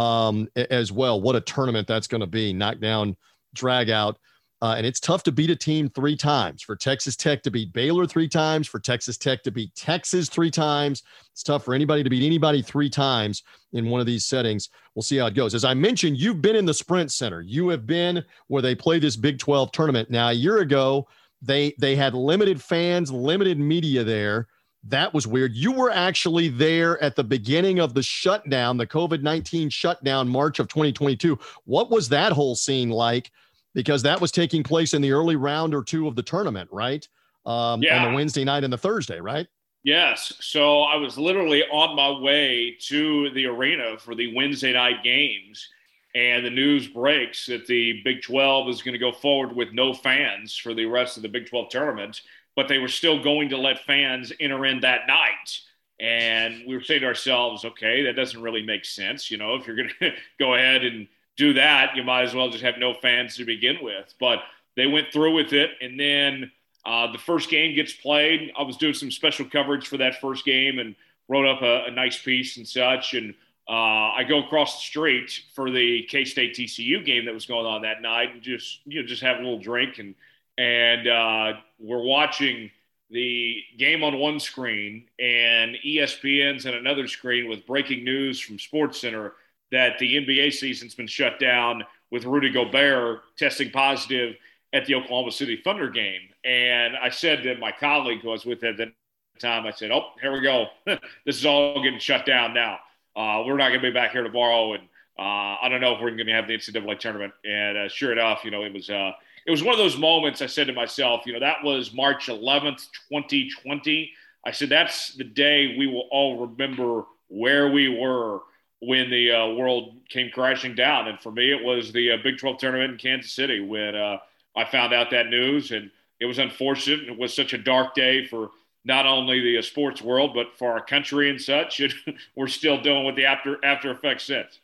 um, as well. What a tournament that's going to be. Knockdown, drag out. Uh, and it's tough to beat a team three times. For Texas Tech to beat Baylor three times, for Texas Tech to beat Texas three times. It's tough for anybody to beat anybody three times in one of these settings. We'll see how it goes. As I mentioned, you've been in the Sprint Center. You have been where they play this Big 12 tournament. Now, a year ago, they they had limited fans, limited media there. That was weird. You were actually there at the beginning of the shutdown, the COVID 19 shutdown, March of 2022. What was that whole scene like? Because that was taking place in the early round or two of the tournament, right? Um, yeah. On the Wednesday night and the Thursday, right? Yes. So I was literally on my way to the arena for the Wednesday night games. And the news breaks that the Big 12 is going to go forward with no fans for the rest of the Big 12 tournament but they were still going to let fans enter in that night. And we were saying to ourselves, okay, that doesn't really make sense. You know, if you're going to go ahead and do that, you might as well just have no fans to begin with. But they went through with it. And then uh, the first game gets played. I was doing some special coverage for that first game and wrote up a, a nice piece and such. And uh, I go across the street for the K State TCU game that was going on that night and just, you know, just have a little drink and – and uh, we're watching the game on one screen and ESPN's on another screen with breaking news from Sports Center that the NBA season's been shut down with Rudy Gobert testing positive at the Oklahoma City Thunder game. And I said to my colleague who I was with at the time, I said, "Oh, here we go. this is all getting shut down now. Uh, we're not going to be back here tomorrow, and uh, I don't know if we're going to have the NCAA tournament." And uh, sure enough, you know, it was uh, it was one of those moments I said to myself, you know, that was March 11th, 2020. I said, that's the day we will all remember where we were when the uh, world came crashing down. And for me, it was the uh, Big 12 tournament in Kansas City when uh, I found out that news. And it was unfortunate. It was such a dark day for not only the uh, sports world, but for our country and such. And we're still dealing with the after, after effects since.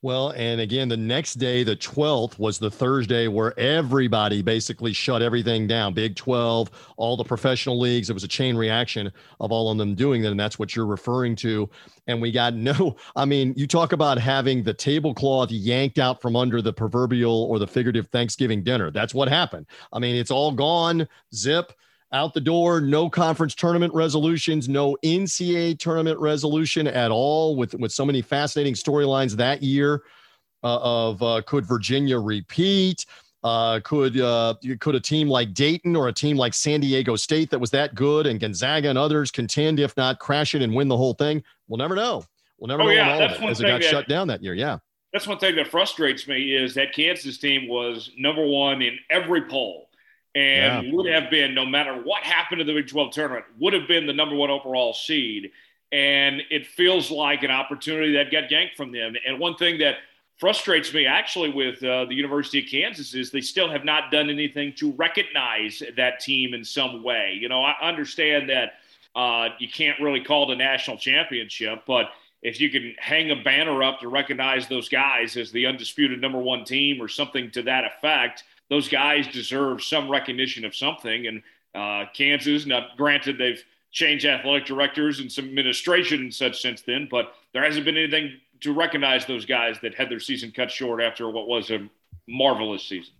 Well, and again, the next day, the 12th, was the Thursday where everybody basically shut everything down. Big 12, all the professional leagues. It was a chain reaction of all of them doing that. And that's what you're referring to. And we got no, I mean, you talk about having the tablecloth yanked out from under the proverbial or the figurative Thanksgiving dinner. That's what happened. I mean, it's all gone, zip out the door. No conference tournament resolutions, no NCAA tournament resolution at all. With with so many fascinating storylines that year uh, of uh, could Virginia repeat? Uh, could uh, could a team like Dayton or a team like San Diego State that was that good and Gonzaga and others contend, if not crash it and win the whole thing? We'll never know. We'll never oh, know yeah, all of it as it got that, shut down that year. Yeah. That's one thing that frustrates me is that Kansas team was number one in every poll and yeah. would have been, no matter what happened to the Big 12 tournament, would have been the number one overall seed. And it feels like an opportunity that got yanked from them. And one thing that frustrates me actually with uh, the University of Kansas is they still have not done anything to recognize that team in some way. You know, I understand that uh, you can't really call it a national championship, but if you can hang a banner up to recognize those guys as the undisputed number one team or something to that effect – those guys deserve some recognition of something. And uh, Kansas, now granted, they've changed athletic directors and some administration and such since then, but there hasn't been anything to recognize those guys that had their season cut short after what was a marvelous season.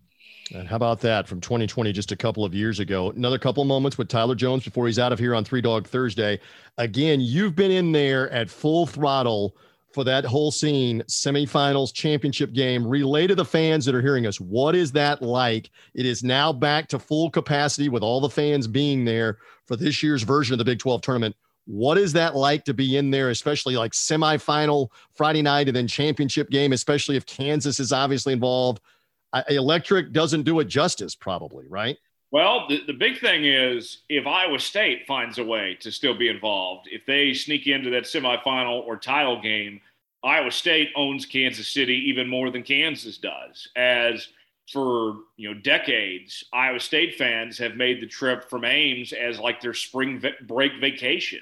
And how about that from 2020, just a couple of years ago? Another couple of moments with Tyler Jones before he's out of here on Three Dog Thursday. Again, you've been in there at full throttle for that whole scene, semifinals, championship game. Relay to the fans that are hearing us. What is that like? It is now back to full capacity with all the fans being there for this year's version of the Big 12 tournament. What is that like to be in there, especially like semifinal Friday night and then championship game, especially if Kansas is obviously involved? electric doesn't do it justice, probably, right? Well, the, the big thing is if Iowa State finds a way to still be involved, if they sneak into that semifinal or title game, Iowa State owns Kansas City even more than Kansas does. As for you know decades, Iowa State fans have made the trip from Ames as like their spring break vacation,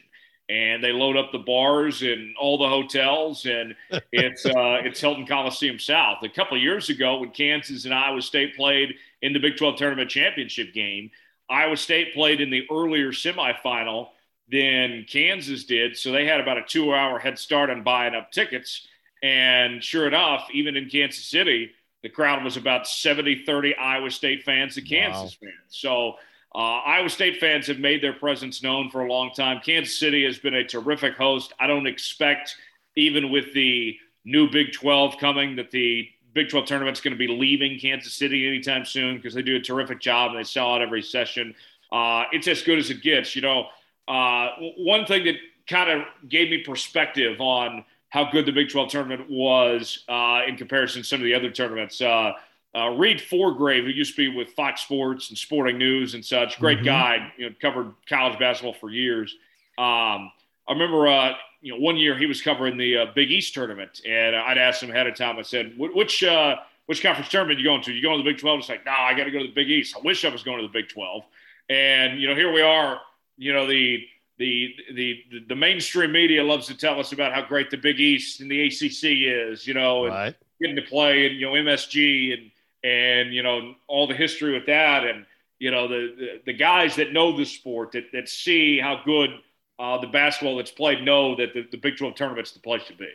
and they load up the bars and all the hotels, and it's uh, it's Hilton Coliseum South. A couple of years ago, when Kansas and Iowa State played in the Big 12 tournament championship game. Iowa State played in the earlier semifinal than Kansas did. So they had about a two hour head start on buying up tickets. And sure enough, even in Kansas City, the crowd was about 70 30 Iowa State fans to Kansas wow. fans. So uh, Iowa State fans have made their presence known for a long time. Kansas City has been a terrific host. I don't expect, even with the new Big 12 coming, that the Big 12 tournament's going to be leaving Kansas City anytime soon because they do a terrific job and they sell out every session. Uh, it's as good as it gets. You know, uh, one thing that kind of gave me perspective on how good the Big 12 tournament was uh, in comparison to some of the other tournaments. Uh, uh, Reid Forgrave, who used to be with Fox Sports and Sporting News and such, great mm-hmm. guy, you know, covered college basketball for years. Um, I remember uh, you know, one year he was covering the uh, Big East tournament, and I'd asked him ahead of time. I said, "Which uh, which conference tournament are you going to? You going to the Big 12?" He's like, "No, nah, I got to go to the Big East. I wish I was going to the Big 12." And you know, here we are. You know, the the the the mainstream media loves to tell us about how great the Big East and the ACC is. You know, and right. getting to play and you know MSG and and you know all the history with that and you know the, the, the guys that know the sport that that see how good uh, the basketball that's played know that the, the Big 12 tournament's the place to be.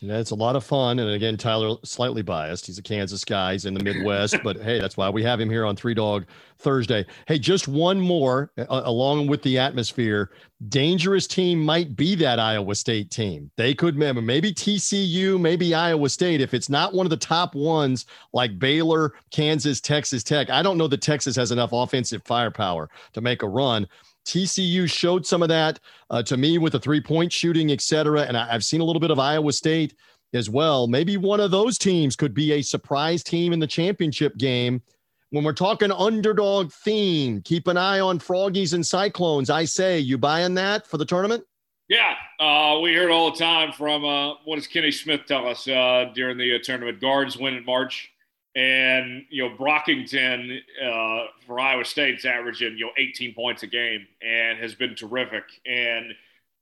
Yeah, it's a lot of fun. And again, Tyler, slightly biased. He's a Kansas guy. He's in the Midwest, but hey, that's why we have him here on Three Dog Thursday. Hey, just one more uh, along with the atmosphere. Dangerous team might be that Iowa State team. They could maybe TCU, maybe Iowa State. If it's not one of the top ones like Baylor, Kansas, Texas Tech, I don't know that Texas has enough offensive firepower to make a run. TCU showed some of that uh, to me with the three point shooting, et cetera. And I, have seen a little bit of Iowa State as well. Maybe one of those teams could be a surprise team in the championship game. When we're talking underdog theme, keep an eye on Froggies and Cyclones. I say, you buying that for the tournament? Yeah, uh, we hear it all the time from uh, what does Kenny Smith tell us uh, during the uh, tournament? Guards win in March. And you know Brockington uh, for Iowa State's averaging you know 18 points a game and has been terrific. And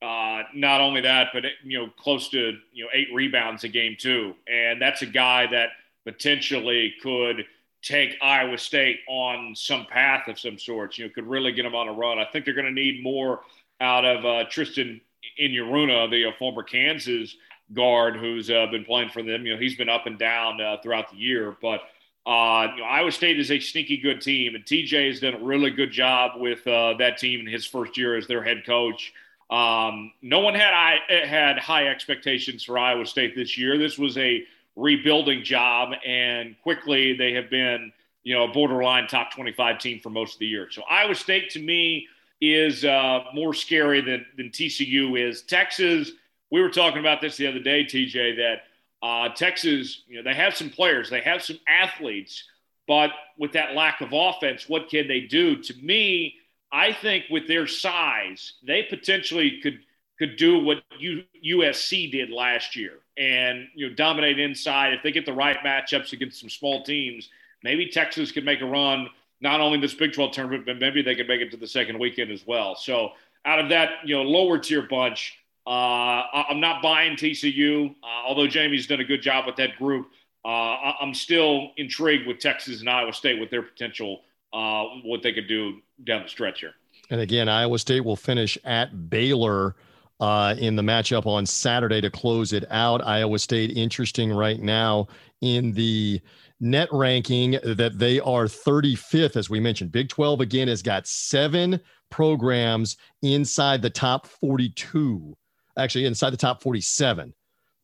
Uh, not only that, but you know, close to you know eight rebounds a game too, and that's a guy that potentially could take Iowa State on some path of some sorts. You know, could really get them on a run. I think they're going to need more out of uh, Tristan Enaruna, the uh, former Kansas guard who's uh, been playing for them. You know, he's been up and down uh, throughout the year, but uh, you know, Iowa State is a sneaky good team, and TJ has done a really good job with uh, that team in his first year as their head coach. Um, no one had I had high expectations for Iowa State this year. This was a rebuilding job, and quickly they have been, you know, a borderline top 25 team for most of the year. So Iowa State to me is uh, more scary than than TCU is. Texas, we were talking about this the other day, TJ, that uh, Texas, you know, they have some players, they have some athletes, but with that lack of offense, what can they do? To me, I think with their size, they potentially could could do what U, USC did last year and you know dominate inside. If they get the right matchups against some small teams, maybe Texas could make a run not only this Big 12 tournament, but maybe they could make it to the second weekend as well. So out of that, you know, lower tier bunch, I'm not buying TCU, uh, although Jamie's done a good job with that group. Uh, I'm still intrigued with Texas and Iowa State with their potential, uh, what they could do down the stretch here. And again, Iowa State will finish at Baylor uh, in the matchup on Saturday to close it out. Iowa State, interesting right now in the net ranking that they are 35th, as we mentioned. Big 12 again has got seven programs inside the top 42 actually inside the top 47.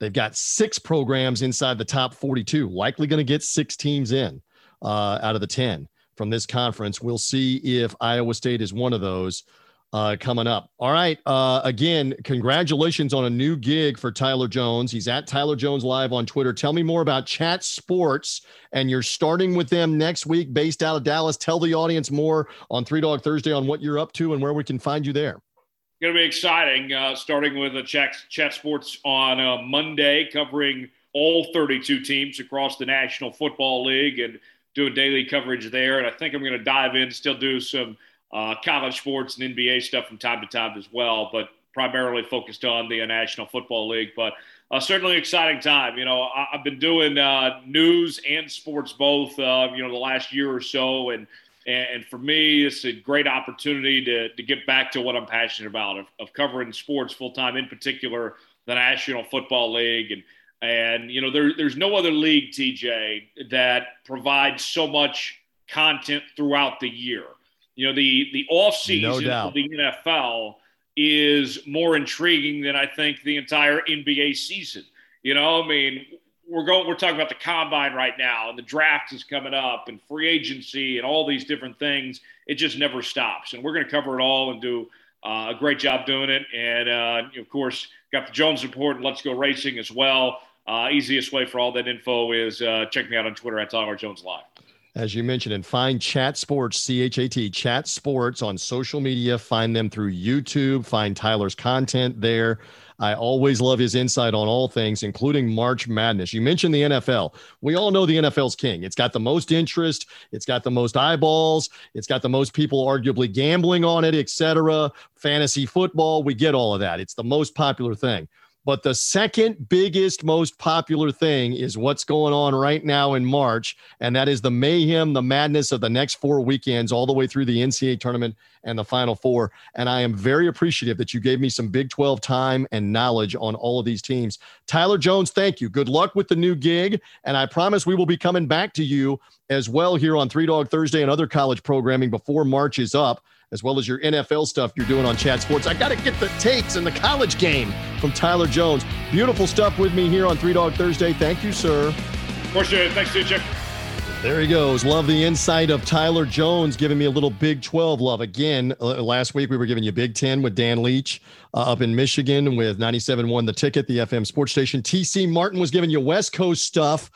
They've got six programs inside the top 42, likely going to get six teams in uh, out of the 10 from this conference. We'll see if Iowa State is one of those uh, coming up. All right. Uh, again, congratulations on a new gig for Tyler Jones. He's at Tyler Jones Live on Twitter. Tell me more about Chat Sports, and you're starting with them next week based out of Dallas. Tell the audience more on Three Dog Thursday on what you're up to and where we can find you there going to be exciting. Uh, starting with a chat, chat sports on uh, Monday, covering all 32 teams across the National Football League and doing daily coverage there. And I think I'm going to dive in, still do some uh, college sports and NBA stuff from time to time as well, but primarily focused on the National Football League. But uh, certainly exciting time. You know, I, have been doing uh, news and sports both, uh, you know, the last year or so, and and, for me, it's a great opportunity to, to get back to what I'm passionate about of, of covering sports full time, in particular the National Football League. And, and you know, there, there's no other league, TJ, that provides so much content throughout the year. You know, the, the off season no of the NFL is more intriguing than I think the entire NBA season. You know, I mean, we're going we're talking about the combine right now and the draft is coming up and free agency and all these different things it just never stops and we're going to cover it all and do uh, a great job doing it and uh, of course got the jones report and let's go racing as well uh, easiest way for all that info is uh, check me out on twitter at tyler jones live as you mentioned, and find Chat Sports, C H A T, Chat Sports on social media. Find them through YouTube. Find Tyler's content there. I always love his insight on all things, including March Madness. You mentioned the NFL. We all know the NFL's king. It's got the most interest, it's got the most eyeballs, it's got the most people arguably gambling on it, etc. Fantasy football, we get all of that. It's the most popular thing. But the second biggest, most popular thing is what's going on right now in March. And that is the mayhem, the madness of the next four weekends, all the way through the NCAA tournament and the Final Four. And I am very appreciative that you gave me some Big 12 time and knowledge on all of these teams. Tyler Jones, thank you. Good luck with the new gig. And I promise we will be coming back to you as well here on Three Dog Thursday and other college programming before March is up as well as your NFL stuff you're doing on Chat Sports. I got to get the takes in the college game from Tyler Jones. Beautiful stuff with me here on Three Dog Thursday. Thank you, sir. Of course, you. thanks, DJ. There he goes. Love the insight of Tyler Jones giving me a little Big 12 love. Again, uh, last week we were giving you Big 10 with Dan Leach uh, up in Michigan with 97 one the ticket, the FM sports station. TC Martin was giving you West Coast stuff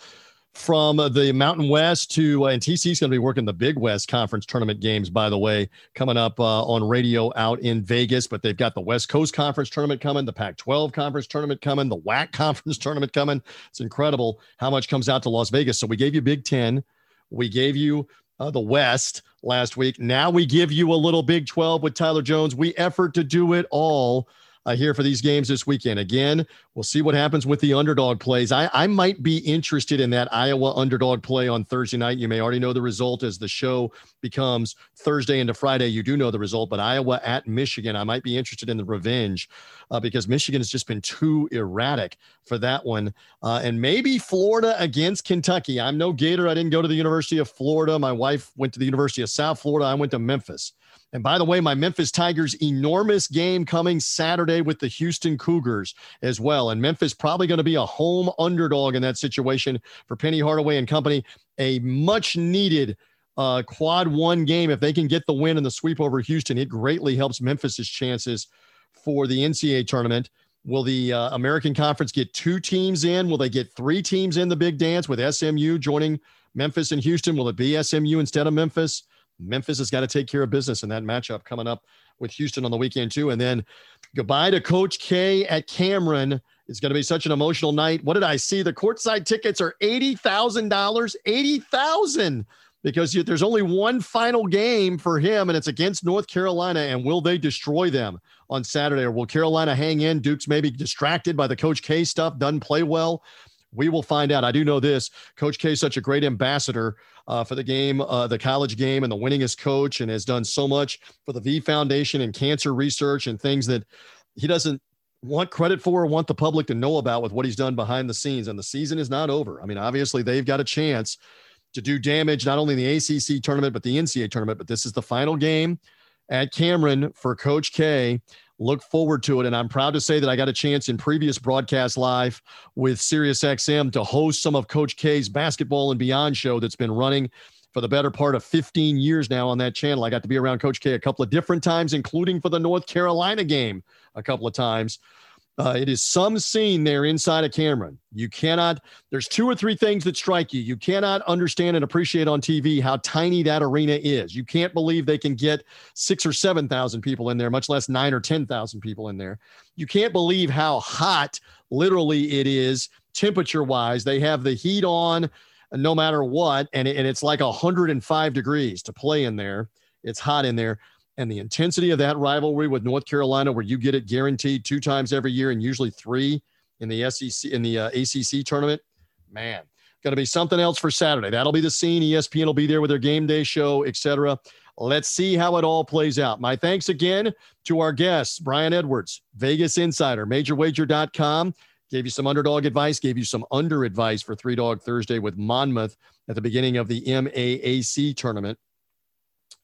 from the Mountain West to, uh, and TC's going to be working the Big West Conference tournament games, by the way, coming up uh, on radio out in Vegas. But they've got the West Coast Conference tournament coming, the Pac 12 Conference tournament coming, the WAC Conference tournament coming. It's incredible how much comes out to Las Vegas. So we gave you Big 10, we gave you uh, the West last week. Now we give you a little Big 12 with Tyler Jones. We effort to do it all uh, here for these games this weekend. Again, we'll see what happens with the underdog plays. I, I might be interested in that Iowa underdog play on Thursday night. You may already know the result as the show becomes Thursday into Friday. You do know the result, but Iowa at Michigan, I might be interested in the revenge uh, because Michigan has just been too erratic for that one. Uh, and maybe Florida against Kentucky. I'm no Gator. I didn't go to the University of Florida. My wife went to the University of South Florida. I went to Memphis. And by the way, my Memphis Tigers enormous game coming Saturday with the Houston Cougars as well. And Memphis probably going to be a home underdog in that situation for Penny Hardaway and company. A much needed uh, quad one game. If they can get the win and the sweep over Houston, it greatly helps Memphis's chances for the NCAA tournament. Will the uh, American Conference get two teams in? Will they get three teams in the big dance with SMU joining Memphis and Houston? Will it be SMU instead of Memphis? Memphis has got to take care of business in that matchup coming up with Houston on the weekend, too. And then goodbye to Coach K at Cameron. It's going to be such an emotional night. What did I see? The courtside tickets are $80,000. 80,000 because there's only one final game for him, and it's against North Carolina. And will they destroy them on Saturday, or will Carolina hang in? Duke's maybe distracted by the Coach K stuff, doesn't play well. We will find out. I do know this Coach K is such a great ambassador uh, for the game, uh, the college game, and the winningest coach, and has done so much for the V Foundation and cancer research and things that he doesn't want credit for or want the public to know about with what he's done behind the scenes. And the season is not over. I mean, obviously, they've got a chance to do damage not only in the ACC tournament, but the NCAA tournament. But this is the final game at Cameron for Coach K look forward to it. And I'm proud to say that I got a chance in previous broadcast live with SiriusXM to host some of Coach K's basketball and beyond show that's been running for the better part of 15 years now on that channel. I got to be around Coach K a couple of different times, including for the North Carolina game a couple of times. Uh, it is some scene there inside of Cameron. You cannot, there's two or three things that strike you. You cannot understand and appreciate on TV how tiny that arena is. You can't believe they can get six or 7,000 people in there, much less nine or 10,000 people in there. You can't believe how hot literally it is temperature wise. They have the heat on no matter what, and, it, and it's like 105 degrees to play in there. It's hot in there and the intensity of that rivalry with North Carolina, where you get it guaranteed two times every year and usually three in the SEC in the uh, ACC tournament, man, going to be something else for Saturday. That'll be the scene. ESPN will be there with their game day show, etc. Let's see how it all plays out. My thanks again to our guests, Brian Edwards, Vegas Insider, MajorWager.com. Gave you some underdog advice, gave you some under advice for Three Dog Thursday with Monmouth at the beginning of the MAAC tournament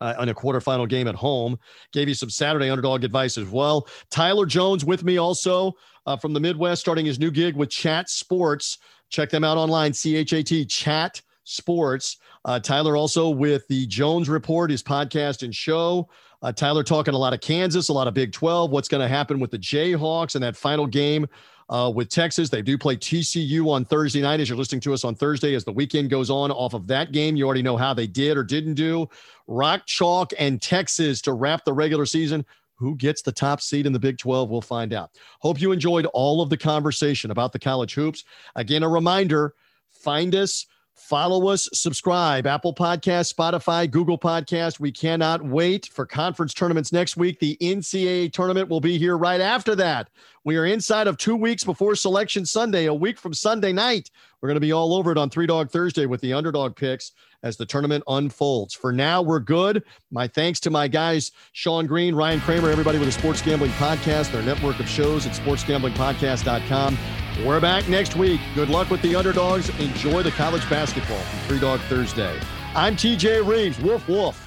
uh, in a quarterfinal game at home. Gave you some Saturday underdog advice as well. Tyler Jones with me also uh, from the Midwest, starting his new gig with Chat Sports. Check them out online, C H A T, Chat Sports. Uh, Tyler also with the Jones Report, his podcast and show. Uh, Tyler talking a lot of Kansas, a lot of Big 12, what's going to happen with the Jayhawks and that final game uh, with Texas. They do play TCU on Thursday night as you're listening to us on Thursday. As the weekend goes on, off of that game, you already know how they did or didn't do. Rock, Chalk, and Texas to wrap the regular season. Who gets the top seed in the Big 12? We'll find out. Hope you enjoyed all of the conversation about the college hoops. Again, a reminder find us Follow us, subscribe, Apple Podcast, Spotify, Google Podcast. We cannot wait for conference tournaments next week. The NCAA tournament will be here right after that. We are inside of two weeks before Selection Sunday, a week from Sunday night. We're going to be all over it on Three Dog Thursday with the underdog picks as the tournament unfolds. For now, we're good. My thanks to my guys, Sean Green, Ryan Kramer, everybody with the Sports Gambling Podcast, their network of shows at sportsgamblingpodcast.com. We're back next week. Good luck with the underdogs. Enjoy the college basketball from Three Dog Thursday. I'm TJ Reeves. Woof, woof.